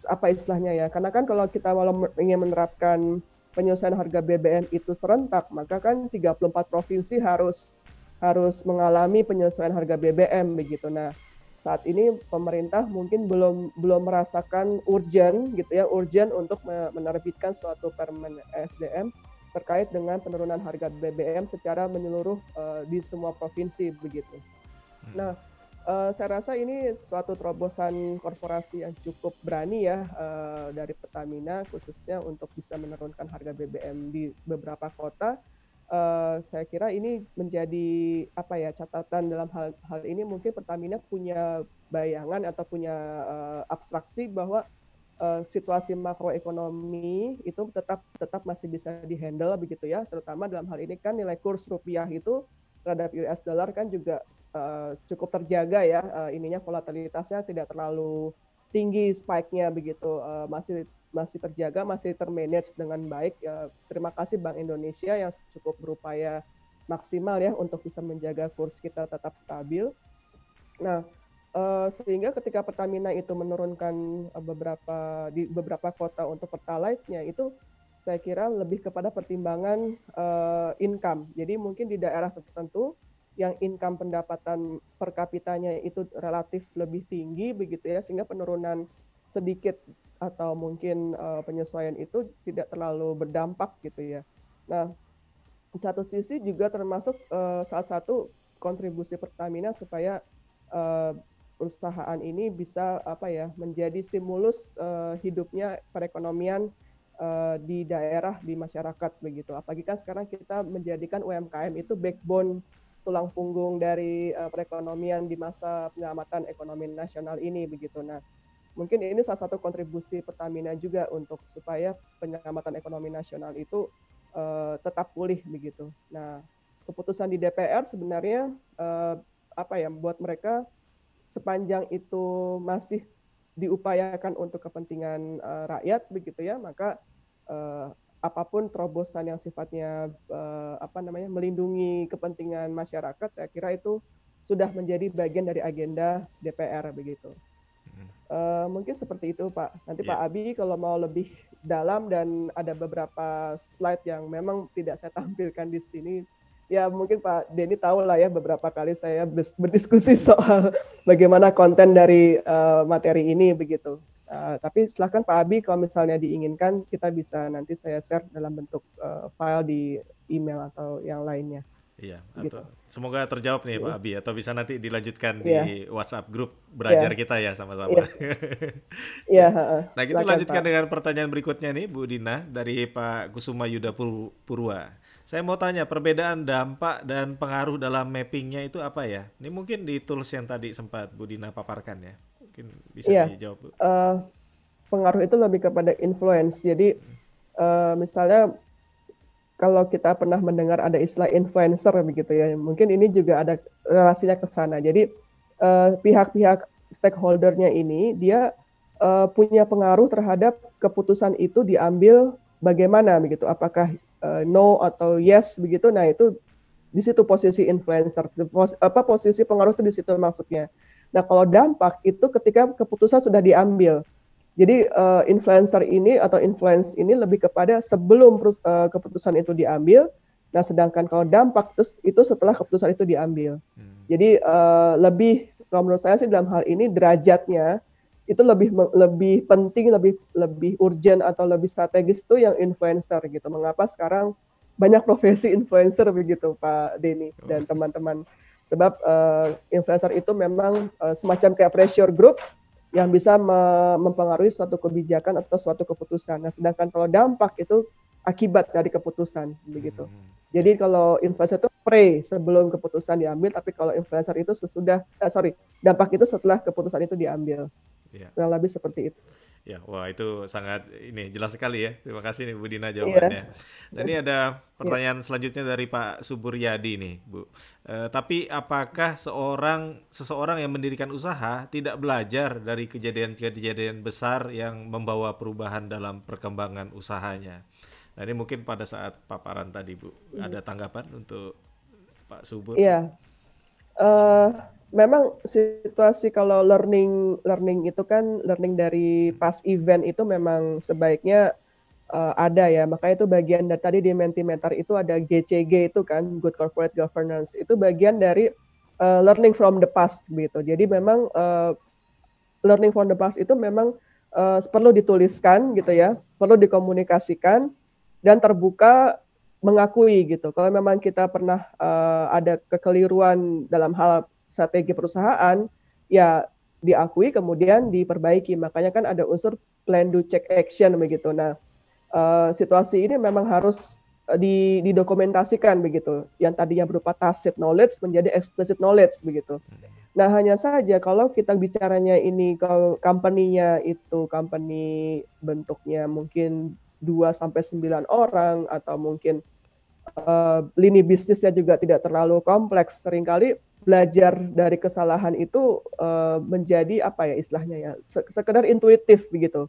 apa istilahnya ya. Karena kan kalau kita walau ingin menerapkan penyelesaian harga BBM itu serentak, maka kan 34 provinsi harus harus mengalami penyelesaian harga BBM begitu. Nah, saat ini pemerintah mungkin belum belum merasakan urgent gitu ya urgent untuk menerbitkan suatu permen SDM terkait dengan penurunan harga BBM secara menyeluruh uh, di semua provinsi begitu. Hmm. Nah, uh, saya rasa ini suatu terobosan korporasi yang cukup berani ya uh, dari Pertamina khususnya untuk bisa menurunkan harga BBM di beberapa kota uh, saya kira ini menjadi apa ya catatan dalam hal hal ini mungkin Pertamina punya bayangan atau punya uh, abstraksi bahwa uh, situasi makroekonomi itu tetap tetap masih bisa dihandle begitu ya. Terutama dalam hal ini kan nilai kurs rupiah itu terhadap US dollar kan juga uh, cukup terjaga ya uh, ininya volatilitasnya tidak terlalu tinggi spike-nya begitu uh, masih masih terjaga, masih termanage dengan baik. Ya, terima kasih Bank Indonesia yang cukup berupaya maksimal ya untuk bisa menjaga kurs kita tetap stabil. Nah, uh, sehingga ketika Pertamina itu menurunkan uh, beberapa di beberapa kota untuk pertalite-nya itu saya kira lebih kepada pertimbangan uh, income. Jadi mungkin di daerah tertentu yang income pendapatan per kapitanya itu relatif lebih tinggi begitu ya sehingga penurunan sedikit atau mungkin uh, penyesuaian itu tidak terlalu berdampak gitu ya. Nah, satu sisi juga termasuk uh, salah satu kontribusi Pertamina supaya uh, perusahaan ini bisa apa ya menjadi stimulus uh, hidupnya perekonomian uh, di daerah di masyarakat begitu. Apalagi kan sekarang kita menjadikan UMKM itu backbone tulang punggung dari uh, perekonomian di masa penyelamatan ekonomi nasional ini begitu. Nah, mungkin ini salah satu kontribusi Pertamina juga untuk supaya penyelamatan ekonomi nasional itu uh, tetap pulih begitu. Nah, keputusan di DPR sebenarnya uh, apa ya buat mereka sepanjang itu masih diupayakan untuk kepentingan uh, rakyat begitu ya, maka uh, apa pun terobosan yang sifatnya uh, apa namanya melindungi kepentingan masyarakat, saya kira itu sudah menjadi bagian dari agenda DPR begitu. Uh, mungkin seperti itu Pak. Nanti yeah. Pak Abi kalau mau lebih dalam dan ada beberapa slide yang memang tidak saya tampilkan di sini, ya mungkin Pak Denny tahu lah ya beberapa kali saya berdiskusi soal bagaimana konten dari uh, materi ini begitu. Uh, tapi silahkan Pak Abi kalau misalnya diinginkan kita bisa nanti saya share dalam bentuk uh, file di email atau yang lainnya. Iya, gitu. atau semoga terjawab nih Pak iya. Abi atau bisa nanti dilanjutkan yeah. di WhatsApp grup belajar yeah. kita ya sama-sama. Iya. Yeah. yeah, nah, kita lanjutkan Pak. dengan pertanyaan berikutnya nih Bu Dina dari Pak Kusuma Yuda Purwa. Saya mau tanya perbedaan dampak dan pengaruh dalam mappingnya itu apa ya? Ini mungkin di tools yang tadi sempat Bu Dina paparkan ya. Mungkin bisa yeah. dijawab Bu. Uh, pengaruh itu lebih kepada influence. Jadi uh, misalnya kalau kita pernah mendengar ada istilah influencer begitu ya, mungkin ini juga ada relasinya ke sana. Jadi uh, pihak-pihak stakeholdernya ini dia uh, punya pengaruh terhadap keputusan itu diambil bagaimana begitu, apakah uh, no atau yes begitu. Nah itu di situ posisi influencer, pos, apa posisi pengaruh itu di situ maksudnya. Nah kalau dampak itu ketika keputusan sudah diambil jadi uh, influencer ini atau influence ini lebih kepada sebelum uh, keputusan itu diambil. Nah, sedangkan kalau dampak itu, itu setelah keputusan itu diambil. Hmm. Jadi uh, lebih kalau menurut saya sih dalam hal ini derajatnya itu lebih lebih penting, lebih lebih urgent atau lebih strategis itu yang influencer gitu. Mengapa sekarang banyak profesi influencer begitu Pak Denny dan teman-teman. Sebab uh, influencer itu memang uh, semacam kayak pressure group yang bisa mempengaruhi suatu kebijakan atau suatu keputusan. Nah, sedangkan kalau dampak itu akibat dari keputusan begitu. Hmm. Jadi kalau influencer itu pre sebelum keputusan diambil, tapi kalau influencer itu sesudah, eh, sorry, dampak itu setelah keputusan itu diambil. Yeah. Kurang lebih seperti itu. Ya, wah itu sangat ini jelas sekali ya. Terima kasih nih Bu Dina iya. jawabannya. Yeah. Dan ini ada pertanyaan yeah. selanjutnya dari Pak Suburyadi nih, Bu. E, tapi apakah seorang seseorang yang mendirikan usaha tidak belajar dari kejadian-kejadian besar yang membawa perubahan dalam perkembangan usahanya? Nah ini mungkin pada saat paparan tadi Bu, hmm. ada tanggapan untuk Pak Subur? Iya, uh, memang situasi kalau learning learning itu kan learning dari pas event itu memang sebaiknya uh, ada ya. Makanya itu bagian dari tadi di Mentimeter itu ada GCG itu kan Good Corporate Governance. Itu bagian dari uh, learning from the past gitu. Jadi memang uh, learning from the past itu memang uh, perlu dituliskan gitu ya, perlu dikomunikasikan dan terbuka mengakui gitu. Kalau memang kita pernah uh, ada kekeliruan dalam hal strategi perusahaan, ya diakui kemudian diperbaiki. Makanya kan ada unsur plan do check action begitu. Nah, uh, situasi ini memang harus di, didokumentasikan begitu. Yang tadinya berupa tacit knowledge menjadi explicit knowledge begitu. Nah, hanya saja kalau kita bicaranya ini kalau company-nya itu company bentuknya mungkin 2 sampai 9 orang atau mungkin uh, lini bisnisnya juga tidak terlalu kompleks, sering kali belajar dari kesalahan itu uh, menjadi apa ya istilahnya ya sekedar intuitif begitu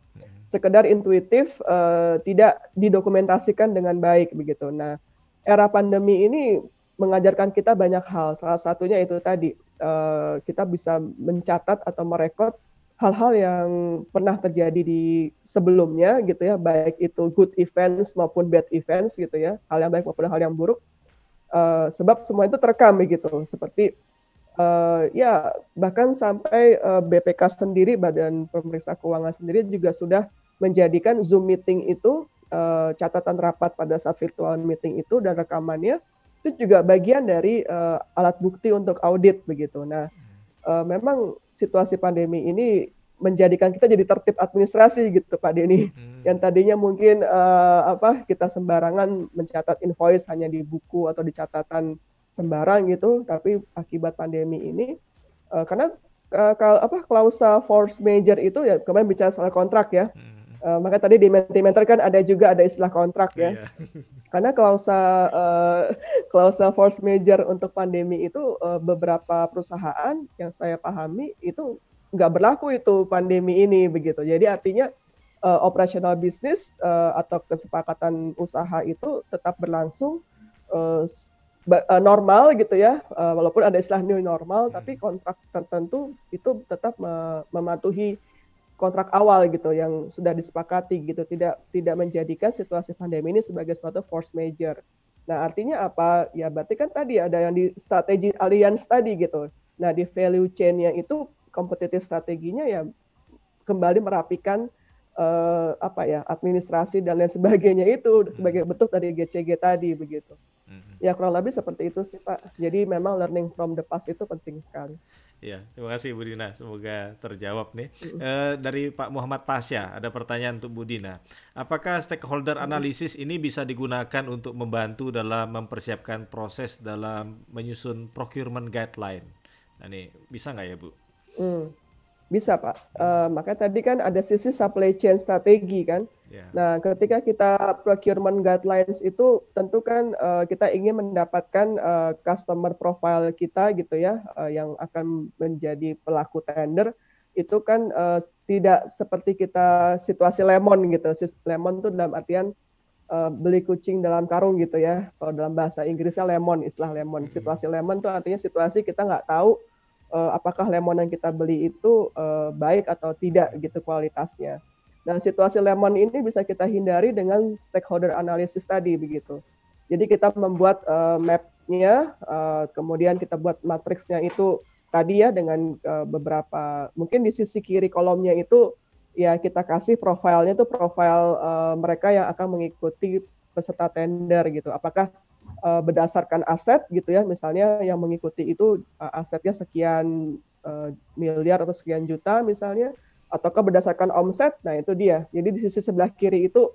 sekedar intuitif uh, tidak didokumentasikan dengan baik begitu. Nah, era pandemi ini mengajarkan kita banyak hal. Salah satunya itu tadi uh, kita bisa mencatat atau merekod hal-hal yang pernah terjadi di sebelumnya gitu ya, baik itu good events maupun bad events gitu ya, hal yang baik maupun hal yang buruk. Uh, sebab semua itu terekam begitu, seperti uh, ya bahkan sampai uh, BPK sendiri Badan Pemeriksa Keuangan sendiri juga sudah menjadikan Zoom meeting itu uh, catatan rapat pada saat virtual meeting itu dan rekamannya itu juga bagian dari uh, alat bukti untuk audit begitu. Nah, uh, memang situasi pandemi ini menjadikan kita jadi tertib administrasi gitu Pak Denny. Hmm. Yang tadinya mungkin uh, apa kita sembarangan mencatat invoice hanya di buku atau di catatan sembarang gitu, tapi akibat pandemi ini uh, karena uh, kalau apa klausa force major itu ya kemarin bicara soal kontrak ya. Hmm Uh, maka tadi di Mentimeter kan ada juga ada istilah kontrak ya. Yeah. Karena klausa uh, klausa force major untuk pandemi itu uh, beberapa perusahaan yang saya pahami itu nggak berlaku itu pandemi ini begitu. Jadi artinya uh, operasional bisnis uh, atau kesepakatan usaha itu tetap berlangsung uh, normal gitu ya. Uh, walaupun ada istilah new normal, hmm. tapi kontrak tertentu itu tetap mematuhi kontrak awal gitu yang sudah disepakati gitu tidak tidak menjadikan situasi pandemi ini sebagai suatu force major. Nah artinya apa? Ya berarti kan tadi ada yang di strategi alliance tadi gitu. Nah di value chain-nya itu kompetitif strateginya ya kembali merapikan uh, apa ya administrasi dan lain sebagainya itu sebagai bentuk dari GCG tadi begitu. Mm-hmm. Ya kurang lebih seperti itu sih Pak. Jadi memang learning from the past itu penting sekali. Iya, terima kasih Bu Dina. Semoga terjawab nih. Uh, dari Pak Muhammad Pasya, ada pertanyaan untuk Bu Dina. Apakah stakeholder analisis ini bisa digunakan untuk membantu dalam mempersiapkan proses dalam menyusun procurement guideline? Nah ini bisa nggak ya Bu? Hmm. Bisa Pak. Uh, makanya tadi kan ada sisi supply chain strategi kan. Yeah. Nah, ketika kita procurement guidelines itu tentu kan uh, kita ingin mendapatkan uh, customer profile kita gitu ya uh, yang akan menjadi pelaku tender itu kan uh, tidak seperti kita situasi lemon gitu. Lemon itu dalam artian uh, beli kucing dalam karung gitu ya. Kalau dalam bahasa Inggrisnya lemon, istilah lemon. Situasi lemon itu artinya situasi kita nggak tahu uh, apakah lemon yang kita beli itu uh, baik atau tidak gitu kualitasnya. Dan situasi lemon ini bisa kita hindari dengan stakeholder analysis tadi begitu. Jadi kita membuat uh, map-nya, uh, kemudian kita buat matriksnya itu tadi ya dengan uh, beberapa mungkin di sisi kiri kolomnya itu ya kita kasih profilnya itu profil uh, mereka yang akan mengikuti peserta tender gitu. Apakah uh, berdasarkan aset gitu ya, misalnya yang mengikuti itu uh, asetnya sekian uh, miliar atau sekian juta misalnya, ataukah berdasarkan omset? Nah itu dia. Jadi di sisi sebelah kiri itu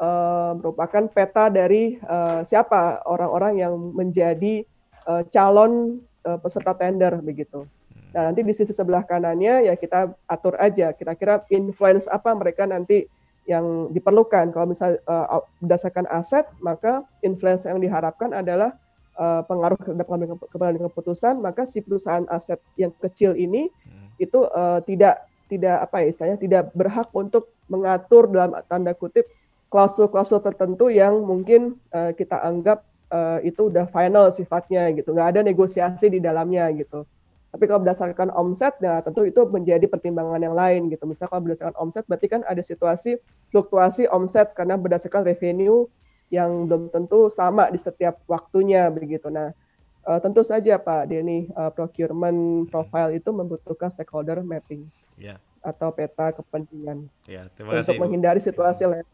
uh, merupakan peta dari uh, siapa orang-orang yang menjadi uh, calon uh, peserta tender begitu. Nah nanti di sisi sebelah kanannya ya kita atur aja kira-kira influence apa mereka nanti yang diperlukan. Kalau misal uh, berdasarkan aset, maka influence yang diharapkan adalah uh, pengaruh terhadap pengambilan keputusan, maka si perusahaan aset yang kecil ini hmm. itu uh, tidak tidak apa ya istilahnya tidak berhak untuk mengatur dalam tanda kutip klausul-klausul tertentu yang mungkin uh, kita anggap uh, itu udah final sifatnya gitu, nggak ada negosiasi di dalamnya gitu. Tapi kalau berdasarkan omset, nah tentu itu menjadi pertimbangan yang lain gitu. Misalnya kalau berdasarkan omset, berarti kan ada situasi fluktuasi omset karena berdasarkan revenue yang belum tentu sama di setiap waktunya begitu. Nah, uh, tentu saja Pak Denny, uh, procurement profile itu membutuhkan stakeholder mapping yeah. atau peta kepentingan yeah, terima untuk kasih, menghindari situasi lain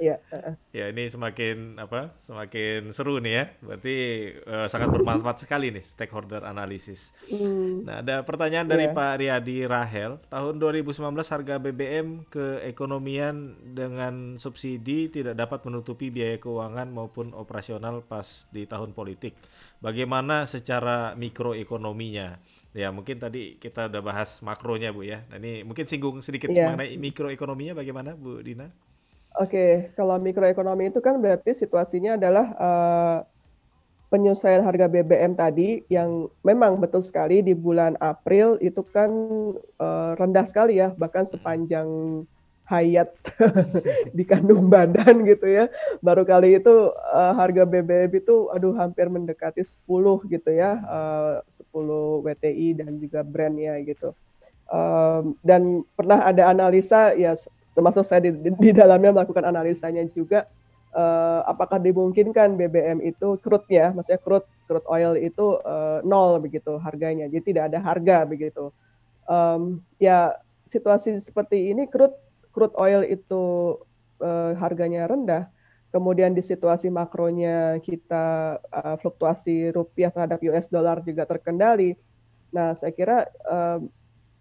Iya. Ya ini semakin apa? Semakin seru nih ya. Berarti uh, sangat bermanfaat sekali nih stakeholder analisis. Mm. Nah ada pertanyaan dari yeah. Pak Riyadi Rahel. Tahun 2019 harga BBM keekonomian dengan subsidi tidak dapat menutupi biaya keuangan maupun operasional pas di tahun politik. Bagaimana secara mikroekonominya? Ya mungkin tadi kita udah bahas makronya Bu ya. Nah ini mungkin singgung sedikit yeah. mengenai mikroekonominya bagaimana Bu Dina? Oke, kalau mikroekonomi itu kan berarti situasinya adalah uh, penyesuaian harga BBM tadi yang memang betul sekali di bulan April itu kan uh, rendah sekali ya, bahkan sepanjang hayat di kandung badan gitu ya. Baru kali itu uh, harga BBM itu aduh hampir mendekati 10 gitu ya, uh, 10 WTI dan juga brandnya gitu. Um, dan pernah ada analisa ya termasuk saya di, di dalamnya melakukan analisanya juga uh, apakah dimungkinkan BBM itu crude-nya, maksudnya crude crude oil itu uh, nol begitu harganya, jadi tidak ada harga begitu. Um, ya situasi seperti ini crude crude oil itu uh, harganya rendah, kemudian di situasi makronya kita uh, fluktuasi rupiah terhadap US dollar juga terkendali. Nah, saya kira uh,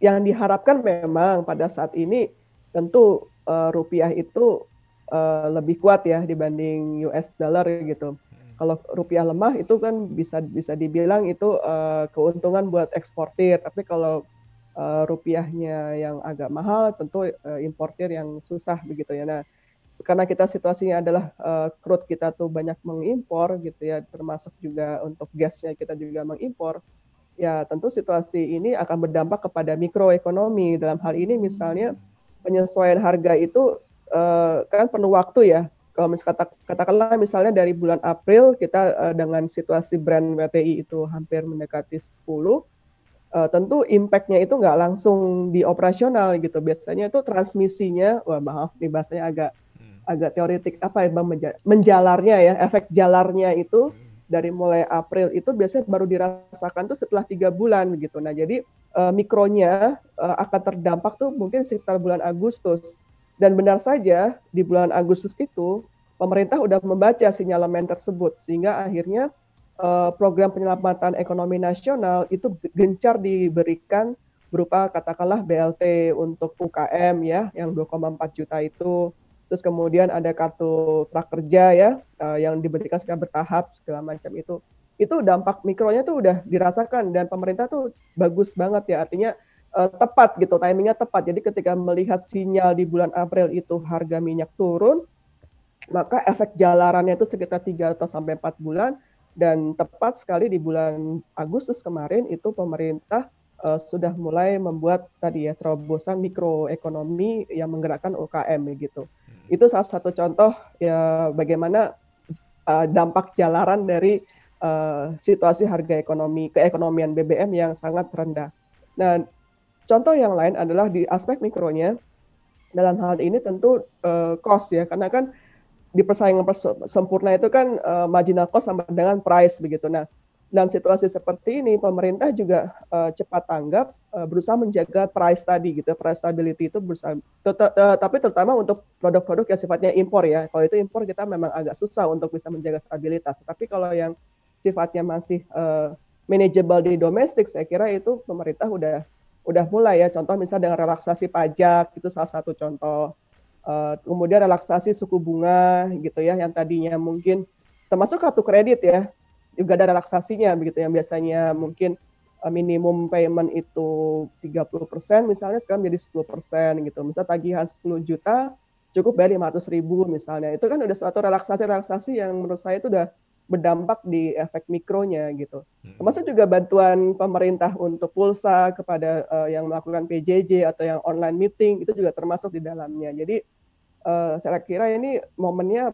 yang diharapkan memang pada saat ini tentu uh, rupiah itu uh, lebih kuat ya dibanding US dollar gitu. Hmm. Kalau rupiah lemah itu kan bisa bisa dibilang itu uh, keuntungan buat eksportir. Tapi kalau uh, rupiahnya yang agak mahal, tentu uh, importir yang susah begitu ya. Nah, karena kita situasinya adalah uh, crude kita tuh banyak mengimpor gitu ya, termasuk juga untuk gasnya kita juga mengimpor. Ya tentu situasi ini akan berdampak kepada mikroekonomi. Dalam hal ini misalnya penyesuaian harga itu uh, kan penuh waktu ya. Kalau misalnya kata, katakanlah misalnya dari bulan April kita uh, dengan situasi brand WTI itu hampir mendekati 10, uh, eh, tentu impact-nya itu nggak langsung di operasional gitu. Biasanya itu transmisinya, wah maaf nih bahasanya agak hmm. agak teoretik apa ya bang menjalarnya ya, efek jalarnya itu hmm dari mulai April itu biasanya baru dirasakan tuh setelah tiga bulan begitu. Nah jadi uh, mikronya uh, akan terdampak tuh mungkin sekitar bulan Agustus. Dan benar saja di bulan Agustus itu pemerintah udah membaca sinyalemen tersebut sehingga akhirnya uh, program penyelamatan ekonomi nasional itu gencar diberikan berupa katakanlah BLT untuk UKM ya yang 2,4 juta itu terus kemudian ada kartu prakerja ya uh, yang diberikan secara bertahap segala macam itu. Itu dampak mikronya tuh udah dirasakan dan pemerintah tuh bagus banget ya. Artinya uh, tepat gitu timingnya tepat. Jadi ketika melihat sinyal di bulan April itu harga minyak turun maka efek jalarannya itu sekitar 3 atau sampai 4 bulan. Dan tepat sekali di bulan Agustus kemarin itu pemerintah uh, sudah mulai membuat tadi ya terobosan mikroekonomi yang menggerakkan UKM gitu. Itu salah satu contoh ya bagaimana uh, dampak jalaran dari uh, situasi harga ekonomi keekonomian BBM yang sangat rendah. Nah, contoh yang lain adalah di aspek mikronya. Dalam hal ini tentu uh, cost ya, karena kan di persaingan sempurna itu kan uh, marginal cost sama dengan price begitu. Nah, dalam situasi seperti ini pemerintah juga uh, cepat tanggap uh, berusaha menjaga price tadi gitu price stability itu berusaha tapi terutama untuk produk-produk yang sifatnya impor ya. Kalau itu impor kita memang agak susah untuk bisa menjaga stabilitas. Tapi kalau yang sifatnya masih uh, manageable di domestik saya kira itu pemerintah udah udah mulai ya. Contoh misalnya dengan relaksasi pajak itu salah satu contoh. Uh, kemudian relaksasi suku bunga gitu ya yang tadinya mungkin termasuk kartu kredit ya juga ada relaksasinya begitu yang biasanya mungkin uh, minimum payment itu 30% misalnya sekarang jadi 10% gitu. Misal tagihan 10 juta cukup bayar 500 ribu misalnya. Itu kan udah suatu relaksasi-relaksasi yang menurut saya itu udah berdampak di efek mikronya gitu. Hmm. Termasuk juga bantuan pemerintah untuk pulsa kepada uh, yang melakukan PJJ atau yang online meeting itu juga termasuk di dalamnya. Jadi uh, saya kira ini momennya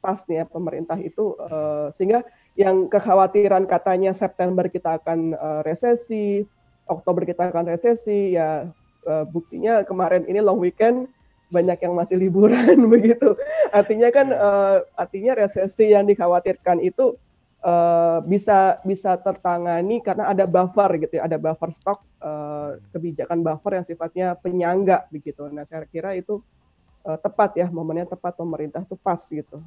pas nih ya pemerintah itu uh, sehingga yang kekhawatiran katanya September kita akan uh, resesi, Oktober kita akan resesi, ya uh, buktinya kemarin ini long weekend banyak yang masih liburan begitu. Artinya kan uh, artinya resesi yang dikhawatirkan itu uh, bisa bisa tertangani karena ada buffer gitu ya, ada buffer stok uh, kebijakan buffer yang sifatnya penyangga begitu. Nah, saya kira itu uh, tepat ya momennya tepat pemerintah itu pas gitu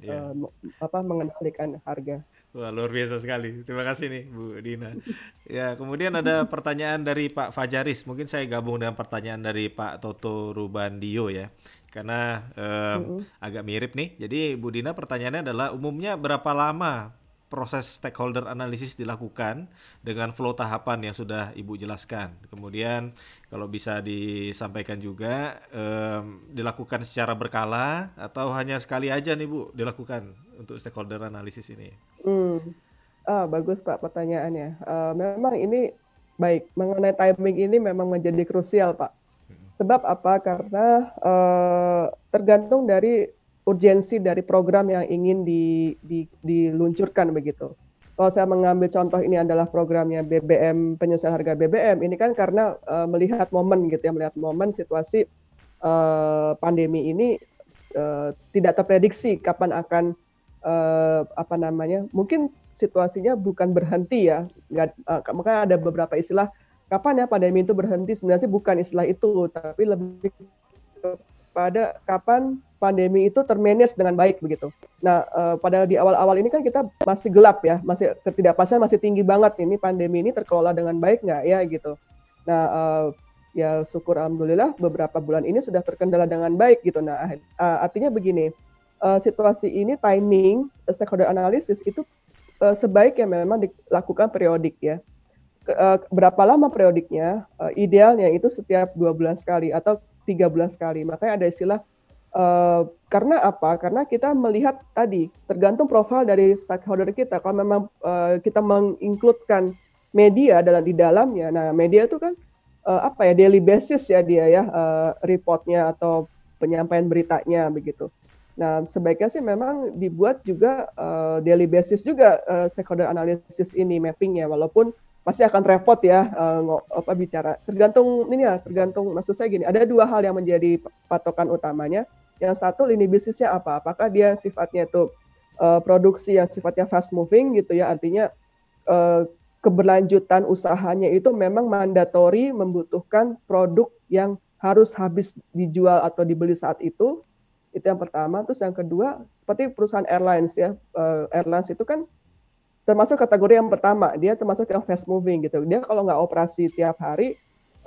yeah. Iya. uh, apa mengendalikan harga. Wah luar biasa sekali. Terima kasih nih Bu Dina. ya kemudian ada pertanyaan dari Pak Fajaris. Mungkin saya gabung dengan pertanyaan dari Pak Toto Rubandio ya. Karena um, mm -hmm. agak mirip nih. Jadi Bu Dina pertanyaannya adalah umumnya berapa lama proses stakeholder analisis dilakukan dengan flow tahapan yang sudah Ibu jelaskan. Kemudian kalau bisa disampaikan juga um, dilakukan secara berkala atau hanya sekali aja nih Bu dilakukan untuk stakeholder analisis ini. Hmm. Ah, bagus Pak pertanyaannya. Uh, memang ini baik mengenai timing ini memang menjadi krusial Pak. Hmm. Sebab apa? Karena uh, tergantung dari urgensi dari program yang ingin di, di, diluncurkan begitu. Kalau saya mengambil contoh ini adalah programnya BBM penyesuaian harga BBM, ini kan karena uh, melihat momen gitu ya, melihat momen situasi uh, pandemi ini uh, tidak terprediksi kapan akan uh, apa namanya, mungkin situasinya bukan berhenti ya, nggak, uh, makanya ada beberapa istilah kapan ya pandemi itu berhenti? Sebenarnya bukan istilah itu, tapi lebih pada kapan pandemi itu termanage dengan baik begitu. Nah, uh, pada di awal-awal ini kan kita masih gelap ya, masih ketidakpastian masih tinggi banget ini pandemi ini terkelola dengan baik nggak ya gitu. Nah, uh, ya syukur alhamdulillah beberapa bulan ini sudah terkendala dengan baik gitu. Nah, uh, artinya begini, uh, situasi ini timing stakeholder analysis itu uh, sebaiknya memang dilakukan periodik ya. Uh, berapa lama periodiknya? Uh, idealnya itu setiap dua bulan sekali atau tiga bulan sekali. Makanya ada istilah Uh, karena apa? Karena kita melihat tadi tergantung profil dari stakeholder kita. Kalau memang uh, kita menginkludkan media dalam di dalamnya, nah media itu kan uh, apa ya daily basis ya dia ya uh, reportnya atau penyampaian beritanya begitu. Nah sebaiknya sih memang dibuat juga uh, daily basis juga uh, stakeholder analysis ini mappingnya, walaupun pasti akan repot ya uh, apa bicara. Tergantung ini ya, tergantung maksud saya gini. Ada dua hal yang menjadi patokan utamanya yang satu lini bisnisnya apa? Apakah dia sifatnya itu uh, produksi yang sifatnya fast moving gitu ya, artinya uh, keberlanjutan usahanya itu memang mandatori membutuhkan produk yang harus habis dijual atau dibeli saat itu. Itu yang pertama. Terus yang kedua, seperti perusahaan airlines ya, uh, airlines itu kan termasuk kategori yang pertama, dia termasuk yang fast moving gitu. Dia kalau nggak operasi tiap hari,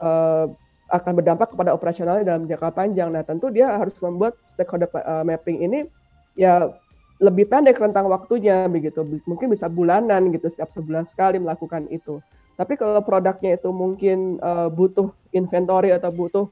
uh, akan berdampak kepada operasionalnya dalam jangka panjang. Nah, tentu dia harus membuat stakeholder uh, mapping ini ya lebih pendek rentang waktunya begitu. Mungkin bisa bulanan gitu, setiap sebulan sekali melakukan itu. Tapi kalau produknya itu mungkin uh, butuh inventory atau butuh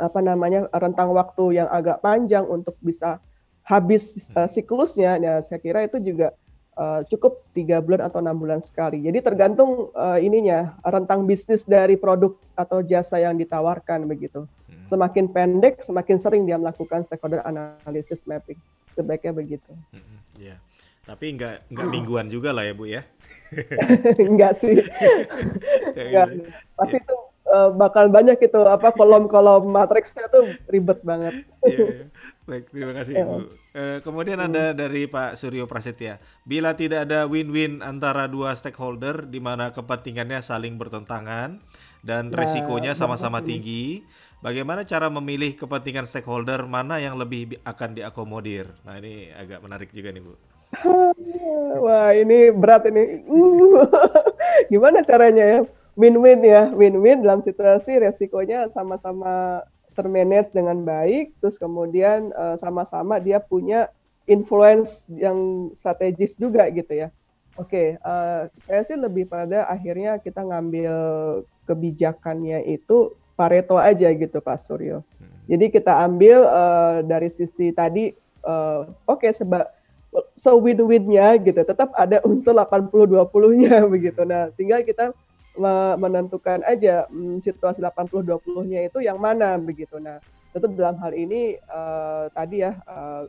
apa namanya rentang waktu yang agak panjang untuk bisa habis uh, siklusnya, ya saya kira itu juga uh, cukup tiga bulan atau enam bulan sekali. Jadi tergantung uh, ininya rentang bisnis dari produk atau jasa yang ditawarkan begitu. Hmm. Semakin pendek, semakin sering dia melakukan stakeholder analysis mapping. Sebaiknya begitu. Hmm, yeah. Tapi nggak nggak mingguan juga lah ya bu ya? Enggak sih. Enggak. Gitu. Pasti itu uh, bakal banyak itu apa kolom-kolom matriksnya tuh ribet banget. yeah, yeah. Baik, terima kasih Ibu. Uh, kemudian hmm. ada dari Pak Suryo Prasetya. Bila tidak ada win-win antara dua stakeholder di mana kepentingannya saling bertentangan dan nah, resikonya sama-sama tinggi, bagaimana cara memilih kepentingan stakeholder mana yang lebih akan diakomodir? Nah, ini agak menarik juga nih, Bu. Wah, ini berat ini. Gimana caranya ya? Win-win ya, win-win dalam situasi resikonya sama-sama termanage dengan baik, terus kemudian eh, sama-sama dia punya influence yang strategis juga gitu ya. Oke, okay, uh, eh, saya sih lebih pada akhirnya kita ngambil kebijakannya itu Pareto aja gitu Pak Suryo. Hmm. Jadi kita ambil uh, dari sisi tadi, uh, oke okay, sebab so win-winnya gitu, tetap ada unsur 80-20-nya begitu. Nah, tinggal kita menentukan aja hmm, situasi 80-20-nya itu yang mana begitu. Nah, Tentu dalam hal ini uh, tadi ya uh,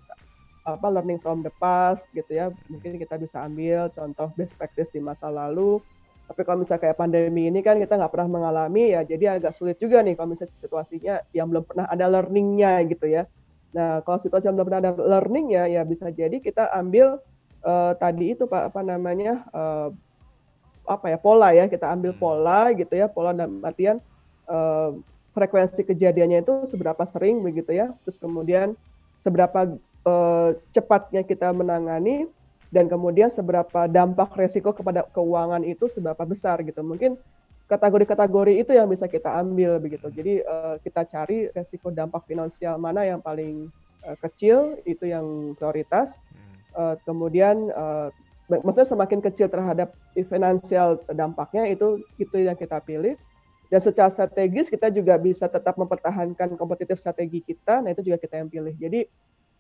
apa learning from the past gitu ya, mungkin kita bisa ambil contoh best practice di masa lalu. Tapi kalau misalnya kayak pandemi ini kan kita nggak pernah mengalami ya, jadi agak sulit juga nih kalau misalnya situasinya yang belum pernah ada learningnya gitu ya. Nah kalau situasi yang belum pernah ada learningnya ya bisa jadi kita ambil uh, tadi itu pak apa namanya uh, apa ya pola ya kita ambil hmm. pola gitu ya pola dalam artian uh, frekuensi kejadiannya itu seberapa sering begitu ya, terus kemudian seberapa uh, cepatnya kita menangani dan kemudian seberapa dampak resiko kepada keuangan itu seberapa besar gitu. Mungkin kategori-kategori itu yang bisa kita ambil begitu. Jadi uh, kita cari resiko dampak finansial mana yang paling uh, kecil itu yang prioritas. Uh, kemudian uh, maksudnya semakin kecil terhadap finansial dampaknya itu itu yang kita pilih dan secara strategis kita juga bisa tetap mempertahankan kompetitif strategi kita. Nah itu juga kita yang pilih. Jadi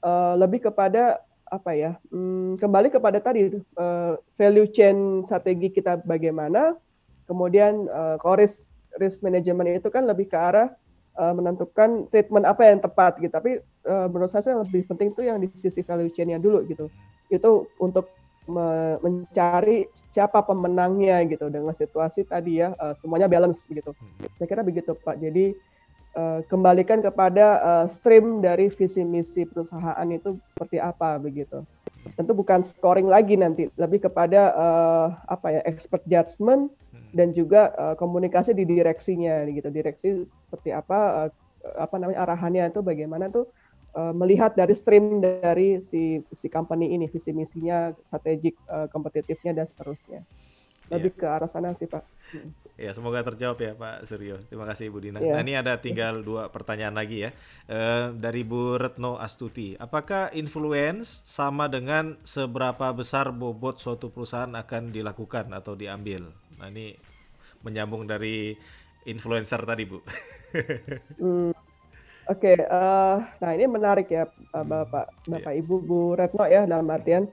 uh, lebih kepada apa ya? Hmm, kembali kepada tadi uh, value chain strategi kita bagaimana. Kemudian uh, kalau risk risk management itu kan lebih ke arah uh, menentukan treatment apa yang tepat gitu. Tapi uh, menurut saya yang lebih penting itu yang di sisi value chain-nya dulu gitu. Itu untuk me mencari siapa pemenangnya gitu dengan situasi tadi ya uh, semuanya balance begitu. Hmm. Saya kira begitu Pak. Jadi uh, kembalikan kepada uh, stream dari visi misi perusahaan itu seperti apa begitu. Tentu bukan scoring lagi nanti, lebih kepada uh, apa ya expert judgment hmm. dan juga uh, komunikasi di direksinya gitu. Direksi seperti apa uh, apa namanya arahannya itu bagaimana tuh uh, melihat dari stream dari si si company ini visi misinya strategik uh, kompetitifnya dan seterusnya lebih yeah. ke arah sana sih pak. Ya semoga terjawab ya Pak Suryo. Terima kasih Ibu Dina. Yeah. Nah ini ada tinggal dua pertanyaan lagi ya uh, dari Bu Retno Astuti. Apakah influence sama dengan seberapa besar bobot suatu perusahaan akan dilakukan atau diambil? Nah ini menyambung dari influencer tadi Bu. hmm, Oke, uh, nah ini menarik ya uh, Bapak Bapak yeah. Ibu Bu Retno ya dalam artian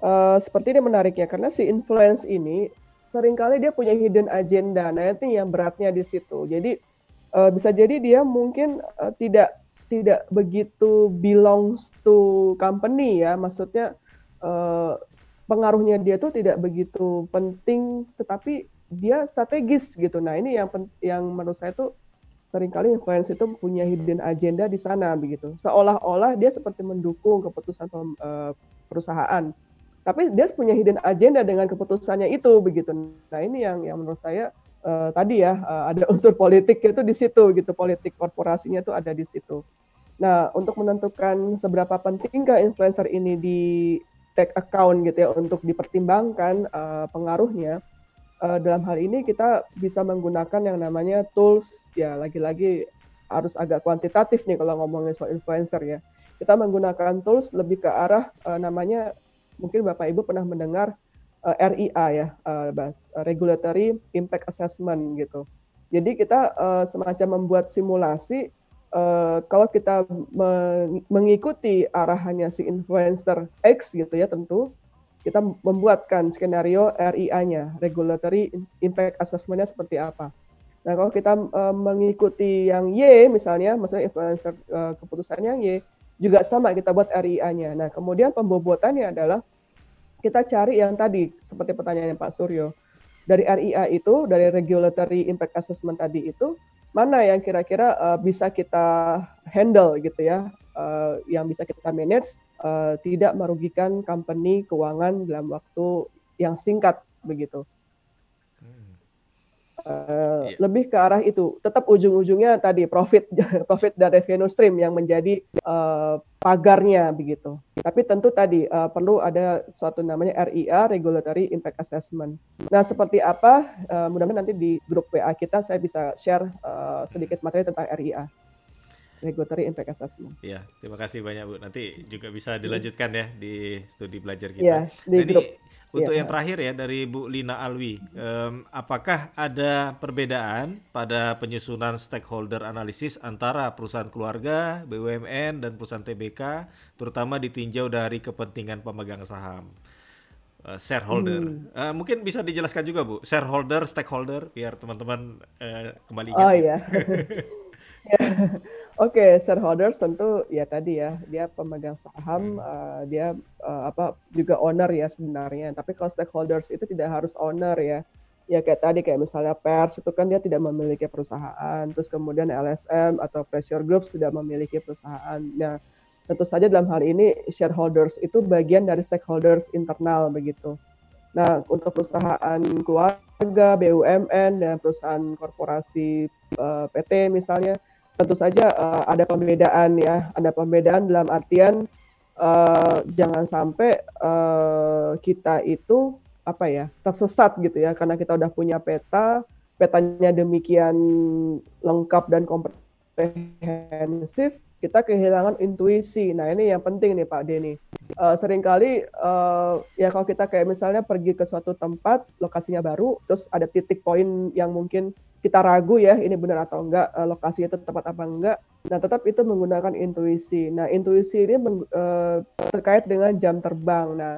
uh, seperti ini menarik ya karena si influence ini sering kali dia punya hidden agenda. Nah, itu yang beratnya di situ. Jadi uh, bisa jadi dia mungkin uh, tidak tidak begitu belongs to company ya, maksudnya uh, pengaruhnya dia tuh tidak begitu penting tetapi dia strategis gitu. Nah, ini yang yang menurut saya tuh sering kali influencer itu punya hidden agenda di sana begitu. Seolah-olah dia seperti mendukung keputusan uh, perusahaan. Tapi dia punya hidden agenda dengan keputusannya itu begitu. Nah, ini yang yang menurut saya uh, tadi ya uh, ada unsur politik itu di situ gitu. Politik korporasinya itu ada di situ. Nah, untuk menentukan seberapa pentingkah influencer ini di take account gitu ya untuk dipertimbangkan uh, pengaruhnya uh, dalam hal ini kita bisa menggunakan yang namanya tools ya lagi-lagi harus agak kuantitatif nih kalau ngomongin soal influencer ya. Kita menggunakan tools lebih ke arah uh, namanya mungkin Bapak Ibu pernah mendengar uh, RIA ya, uh, uh, Regulatory Impact Assessment gitu. Jadi kita uh, semacam membuat simulasi uh, kalau kita mengikuti arahannya si influencer X gitu ya tentu kita membuatkan skenario RIA-nya, Regulatory Impact Assessment-nya seperti apa. Nah, kalau kita uh, mengikuti yang Y misalnya, maksudnya influencer uh, keputusannya Y, juga sama kita buat RIA-nya. Nah, kemudian pembobotannya adalah kita cari yang tadi, seperti pertanyaannya Pak Suryo. Dari RIA itu, dari Regulatory Impact Assessment tadi itu, mana yang kira-kira uh, bisa kita handle gitu ya, uh, yang bisa kita manage uh, tidak merugikan company keuangan dalam waktu yang singkat begitu. Uh, yeah. Lebih ke arah itu, tetap ujung-ujungnya tadi profit, profit dan revenue stream yang menjadi uh, pagarnya begitu. Tapi tentu tadi uh, perlu ada suatu namanya RIA (Regulatory Impact Assessment). Nah, seperti apa? Uh, mudah-mudahan nanti di grup WA kita saya bisa share uh, sedikit materi tentang RIA regulatory impact assessment. Ya, terima kasih banyak Bu. Nanti juga bisa dilanjutkan ya di studi belajar kita. Ya, di nah, grup. Ini untuk ya. yang terakhir ya dari Bu Lina Alwi, um, apakah ada perbedaan pada penyusunan stakeholder analisis antara perusahaan keluarga, BUMN, dan perusahaan TBK, terutama ditinjau dari kepentingan pemegang saham? Uh, shareholder, hmm. uh, mungkin bisa dijelaskan juga Bu, shareholder, stakeholder, biar teman-teman uh, kembali ingat. Oh iya. Oke, okay, shareholders tentu ya tadi ya dia pemegang saham, uh, dia uh, apa juga owner ya sebenarnya. Tapi kalau stakeholders itu tidak harus owner ya. Ya kayak tadi kayak misalnya pers itu kan dia tidak memiliki perusahaan, terus kemudian LSM atau pressure group sudah memiliki perusahaan. Nah, tentu saja dalam hal ini shareholders itu bagian dari stakeholders internal begitu. Nah, untuk perusahaan keluarga, BUMN dan perusahaan korporasi uh, PT misalnya tentu saja uh, ada pembedaan ya, ada pembedaan dalam artian uh, jangan sampai uh, kita itu apa ya tersesat gitu ya karena kita udah punya peta, petanya demikian lengkap dan komprehensif, kita kehilangan intuisi. Nah ini yang penting nih Pak Denny. Uh, sering kali uh, ya kalau kita kayak misalnya pergi ke suatu tempat lokasinya baru, terus ada titik poin yang mungkin kita ragu ya ini benar atau enggak uh, lokasi itu tepat apa enggak. Nah tetap itu menggunakan intuisi. Nah intuisi ini uh, terkait dengan jam terbang. Nah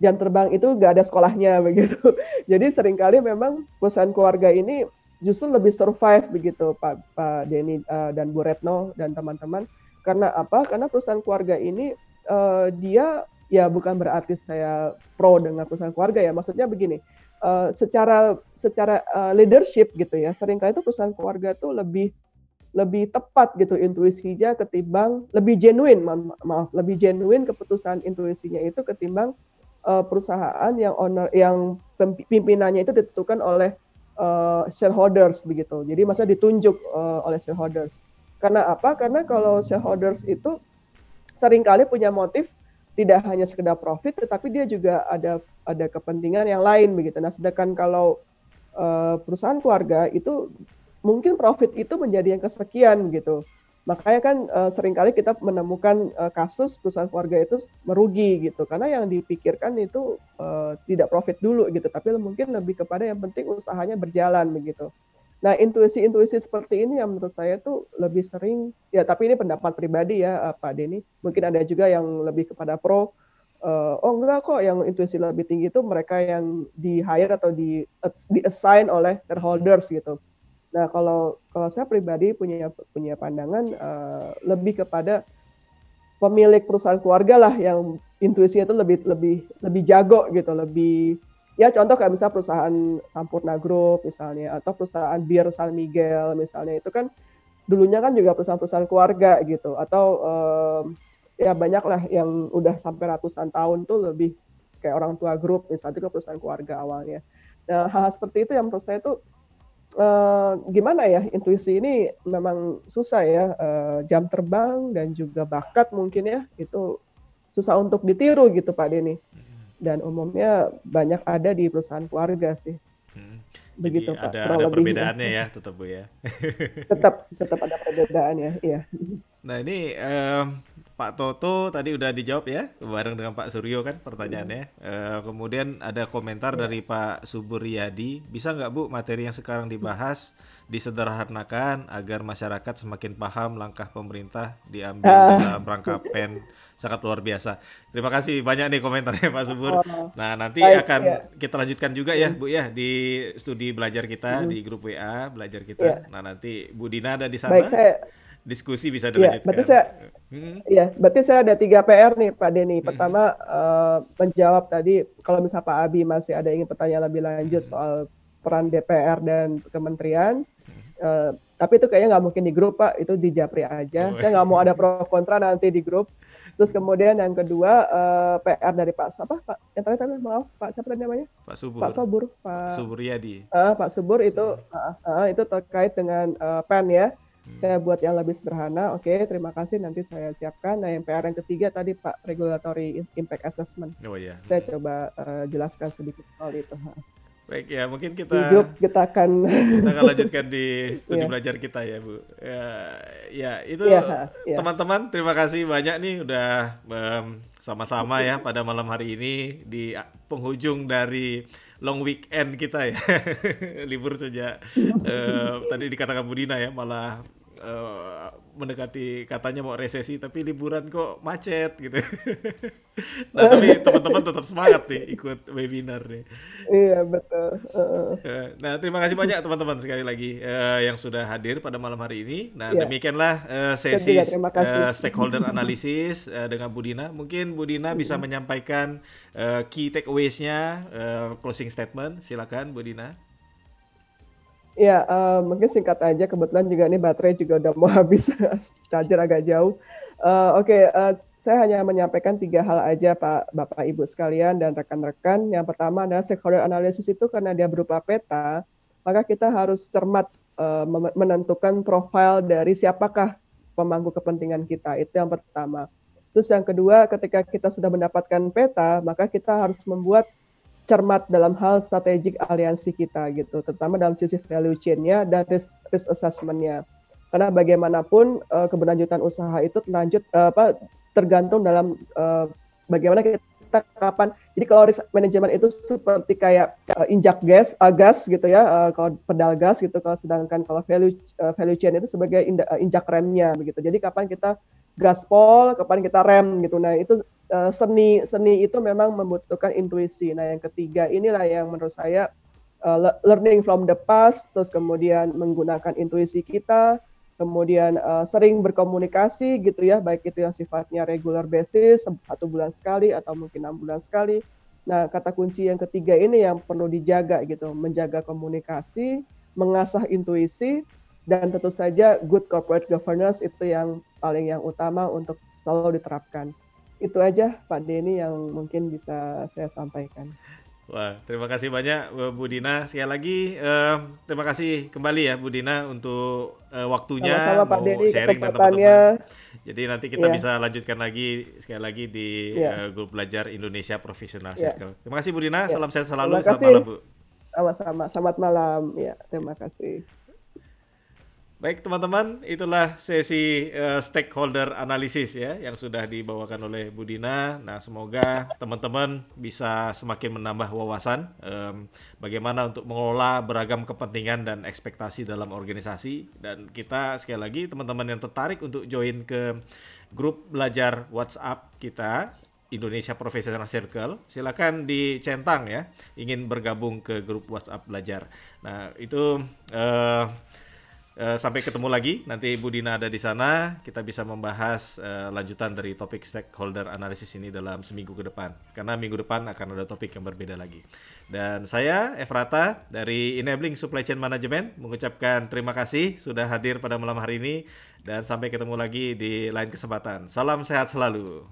jam terbang itu enggak ada sekolahnya begitu. Jadi sering kali memang perusahaan keluarga ini justru lebih survive begitu Pak Pak Denny uh, dan Bu Retno dan teman-teman. Karena apa? Karena perusahaan keluarga ini uh, dia ya bukan berarti saya pro dengan perusahaan keluarga ya. Maksudnya begini uh, secara secara uh, leadership gitu ya sering kali itu perusahaan keluarga tuh lebih lebih tepat gitu intuisinya ketimbang lebih genuine ma maaf lebih genuine keputusan intuisinya itu ketimbang uh, perusahaan yang owner yang pimpinannya itu ditentukan oleh uh, shareholders begitu jadi masa ditunjuk uh, oleh shareholders karena apa karena kalau shareholders itu sering kali punya motif tidak hanya sekedar profit tetapi dia juga ada ada kepentingan yang lain begitu. Nah, sedangkan kalau uh, perusahaan keluarga itu mungkin profit itu menjadi yang kesekian gitu. Makanya kan uh, sering kali kita menemukan uh, kasus perusahaan keluarga itu merugi gitu karena yang dipikirkan itu uh, tidak profit dulu gitu, tapi mungkin lebih kepada yang penting usahanya berjalan begitu. Nah, intuisi-intuisi seperti ini yang menurut saya tuh lebih sering, ya tapi ini pendapat pribadi ya Pak Denny, mungkin ada juga yang lebih kepada pro, uh, oh enggak kok yang intuisi lebih tinggi itu mereka yang di hire atau di di assign oleh shareholders gitu. Nah kalau kalau saya pribadi punya punya pandangan uh, lebih kepada pemilik perusahaan keluarga lah yang intuisinya itu lebih lebih lebih jago gitu, lebih ya contoh kayak misalnya perusahaan Sampurna Group misalnya atau perusahaan Bir San Miguel misalnya itu kan dulunya kan juga perusahaan-perusahaan keluarga gitu atau um, ya banyak lah yang udah sampai ratusan tahun tuh lebih kayak orang tua grup misalnya juga perusahaan keluarga awalnya. Nah hal, -hal seperti itu yang menurut saya tuh uh, gimana ya intuisi ini memang susah ya uh, jam terbang dan juga bakat mungkin ya itu susah untuk ditiru gitu Pak Denny dan umumnya banyak ada di perusahaan keluarga sih. Hmm. Begitu Jadi Pak. Ada, ada perbedaannya ya tetap Bu ya. tetap tetap ada perbedaannya, iya. Nah ini um, Pak Toto tadi udah dijawab ya bareng dengan Pak Suryo kan pertanyaannya. Uh, kemudian ada komentar dari Pak Suburyadi, bisa nggak Bu materi yang sekarang dibahas disederhanakan agar masyarakat semakin paham langkah pemerintah diambil uh. dalam rangka pen sangat luar biasa. Terima kasih banyak nih komentarnya Pak Subur. Oh, nah nanti baik, akan ya. kita lanjutkan juga ya Bu ya di studi belajar kita hmm. di grup WA belajar kita. Ya. Nah nanti Bu Dina ada di sana. Baik, saya... Diskusi bisa iya, dilanjutkan. Ya, berarti saya, hmm. ya, berarti saya ada tiga PR nih Pak Denny. Hmm. Pertama hmm. uh, menjawab tadi kalau misalnya Pak Abi masih ada ingin bertanya lebih lanjut hmm. soal peran DPR dan kementerian. Uh, tapi itu kayaknya nggak mungkin di grup Pak, itu di Japri aja. Oh, saya nggak mau ada pro kontra nanti di grup. Terus kemudian yang kedua uh, eh, PR dari Pak apa Pak yang terakhir tadi maaf Pak siapa tadi namanya? Pak Subur. Pak Subur. Pak Suburyadi. Uh, Pak Subur itu uh, uh, itu terkait dengan uh, pen ya. Saya buat yang lebih sederhana. Oke, okay, terima kasih nanti saya siapkan. Nah, yang PR yang ketiga tadi Pak Regulatory Impact Assessment. Oh iya. Saya coba uh, jelaskan sedikit soal itu. Baik ya, mungkin kita Hidup kita akan kita akan lanjutkan di studi yeah. belajar kita ya, Bu. Ya, ya itu iya, iya. teman-teman, yeah, yeah. terima kasih banyak nih udah sama-sama ya pada malam hari ini di penghujung dari long weekend kita ya. Libur saja uh, tadi dikatakan Bu Dina ya, malah uh, mendekati katanya mau resesi tapi liburan kok macet gitu. nah tapi teman-teman tetap semangat nih ikut webinar nih. Iya betul. Uh. Nah terima kasih banyak teman-teman sekali lagi uh, yang sudah hadir pada malam hari ini. Nah yeah. demikianlah uh, sesi uh, stakeholder analisis uh, dengan Budina. Mungkin Budina bisa menyampaikan uh, key takeaways-nya, uh, closing statement. Silakan Budina. Ya, uh, mungkin singkat aja. Kebetulan juga ini baterai juga udah mau habis, charger agak jauh. Uh, Oke, okay, uh, eh, saya hanya menyampaikan tiga hal aja Pak, Bapak, Ibu sekalian dan rekan-rekan. Yang pertama adalah stakeholder analysis itu karena dia berupa peta, maka kita harus cermat uh, menentukan profil dari siapakah pemangku kepentingan kita. Itu yang pertama. Terus yang kedua, ketika kita sudah mendapatkan peta, maka kita harus membuat cermat dalam hal strategik aliansi kita gitu, terutama dalam sisi value chain-nya dan risk, risk assessment-nya. Karena bagaimanapun uh, keberlanjutan usaha itu terlanjut uh, apa tergantung dalam uh, bagaimana kita kapan. Jadi kalau risk management itu seperti kayak uh, injak gas, uh, gas gitu ya, uh, kalau pedal gas gitu. Kalau sedangkan kalau value uh, value chain itu sebagai injak remnya begitu. Jadi kapan kita gaspol, kapan kita rem gitu. Nah itu uh, seni seni itu memang membutuhkan intuisi. Nah yang ketiga inilah yang menurut saya uh, learning from the past, terus kemudian menggunakan intuisi kita, kemudian uh, sering berkomunikasi gitu ya, baik itu yang sifatnya regular basis satu bulan sekali atau mungkin enam bulan sekali. Nah kata kunci yang ketiga ini yang perlu dijaga gitu, menjaga komunikasi, mengasah intuisi, dan tentu saja good corporate governance itu yang paling yang utama untuk selalu diterapkan. Itu aja Pak Denny yang mungkin bisa saya sampaikan. Wah, terima kasih banyak Bu Dina. Sekali lagi uh, terima kasih kembali ya Bu Dina untuk uh, waktunya Sama-sama, Pak Denny, sharing dengan teman-teman. Jadi nanti kita yeah. bisa lanjutkan lagi sekali lagi di yeah. uh, grup belajar Indonesia Profesional yeah. Circle. Terima kasih Bu Dina, yeah. salam sehat selalu. Selamat malam Bu. Sama-sama, selamat malam. Ya, terima kasih. Baik teman-teman, itulah sesi uh, stakeholder analisis ya yang sudah dibawakan oleh Budina. Nah semoga teman-teman bisa semakin menambah wawasan um, bagaimana untuk mengelola beragam kepentingan dan ekspektasi dalam organisasi. Dan kita sekali lagi teman-teman yang tertarik untuk join ke grup belajar WhatsApp kita Indonesia Professional Circle, silakan dicentang ya, ingin bergabung ke grup WhatsApp belajar. Nah itu uh, Uh, sampai ketemu lagi. Nanti Bu Dina ada di sana. Kita bisa membahas uh, lanjutan dari topik stakeholder analisis ini dalam seminggu ke depan. Karena minggu depan akan ada topik yang berbeda lagi. Dan saya Efrata dari Enabling Supply Chain Management mengucapkan terima kasih sudah hadir pada malam hari ini. Dan sampai ketemu lagi di lain kesempatan. Salam sehat selalu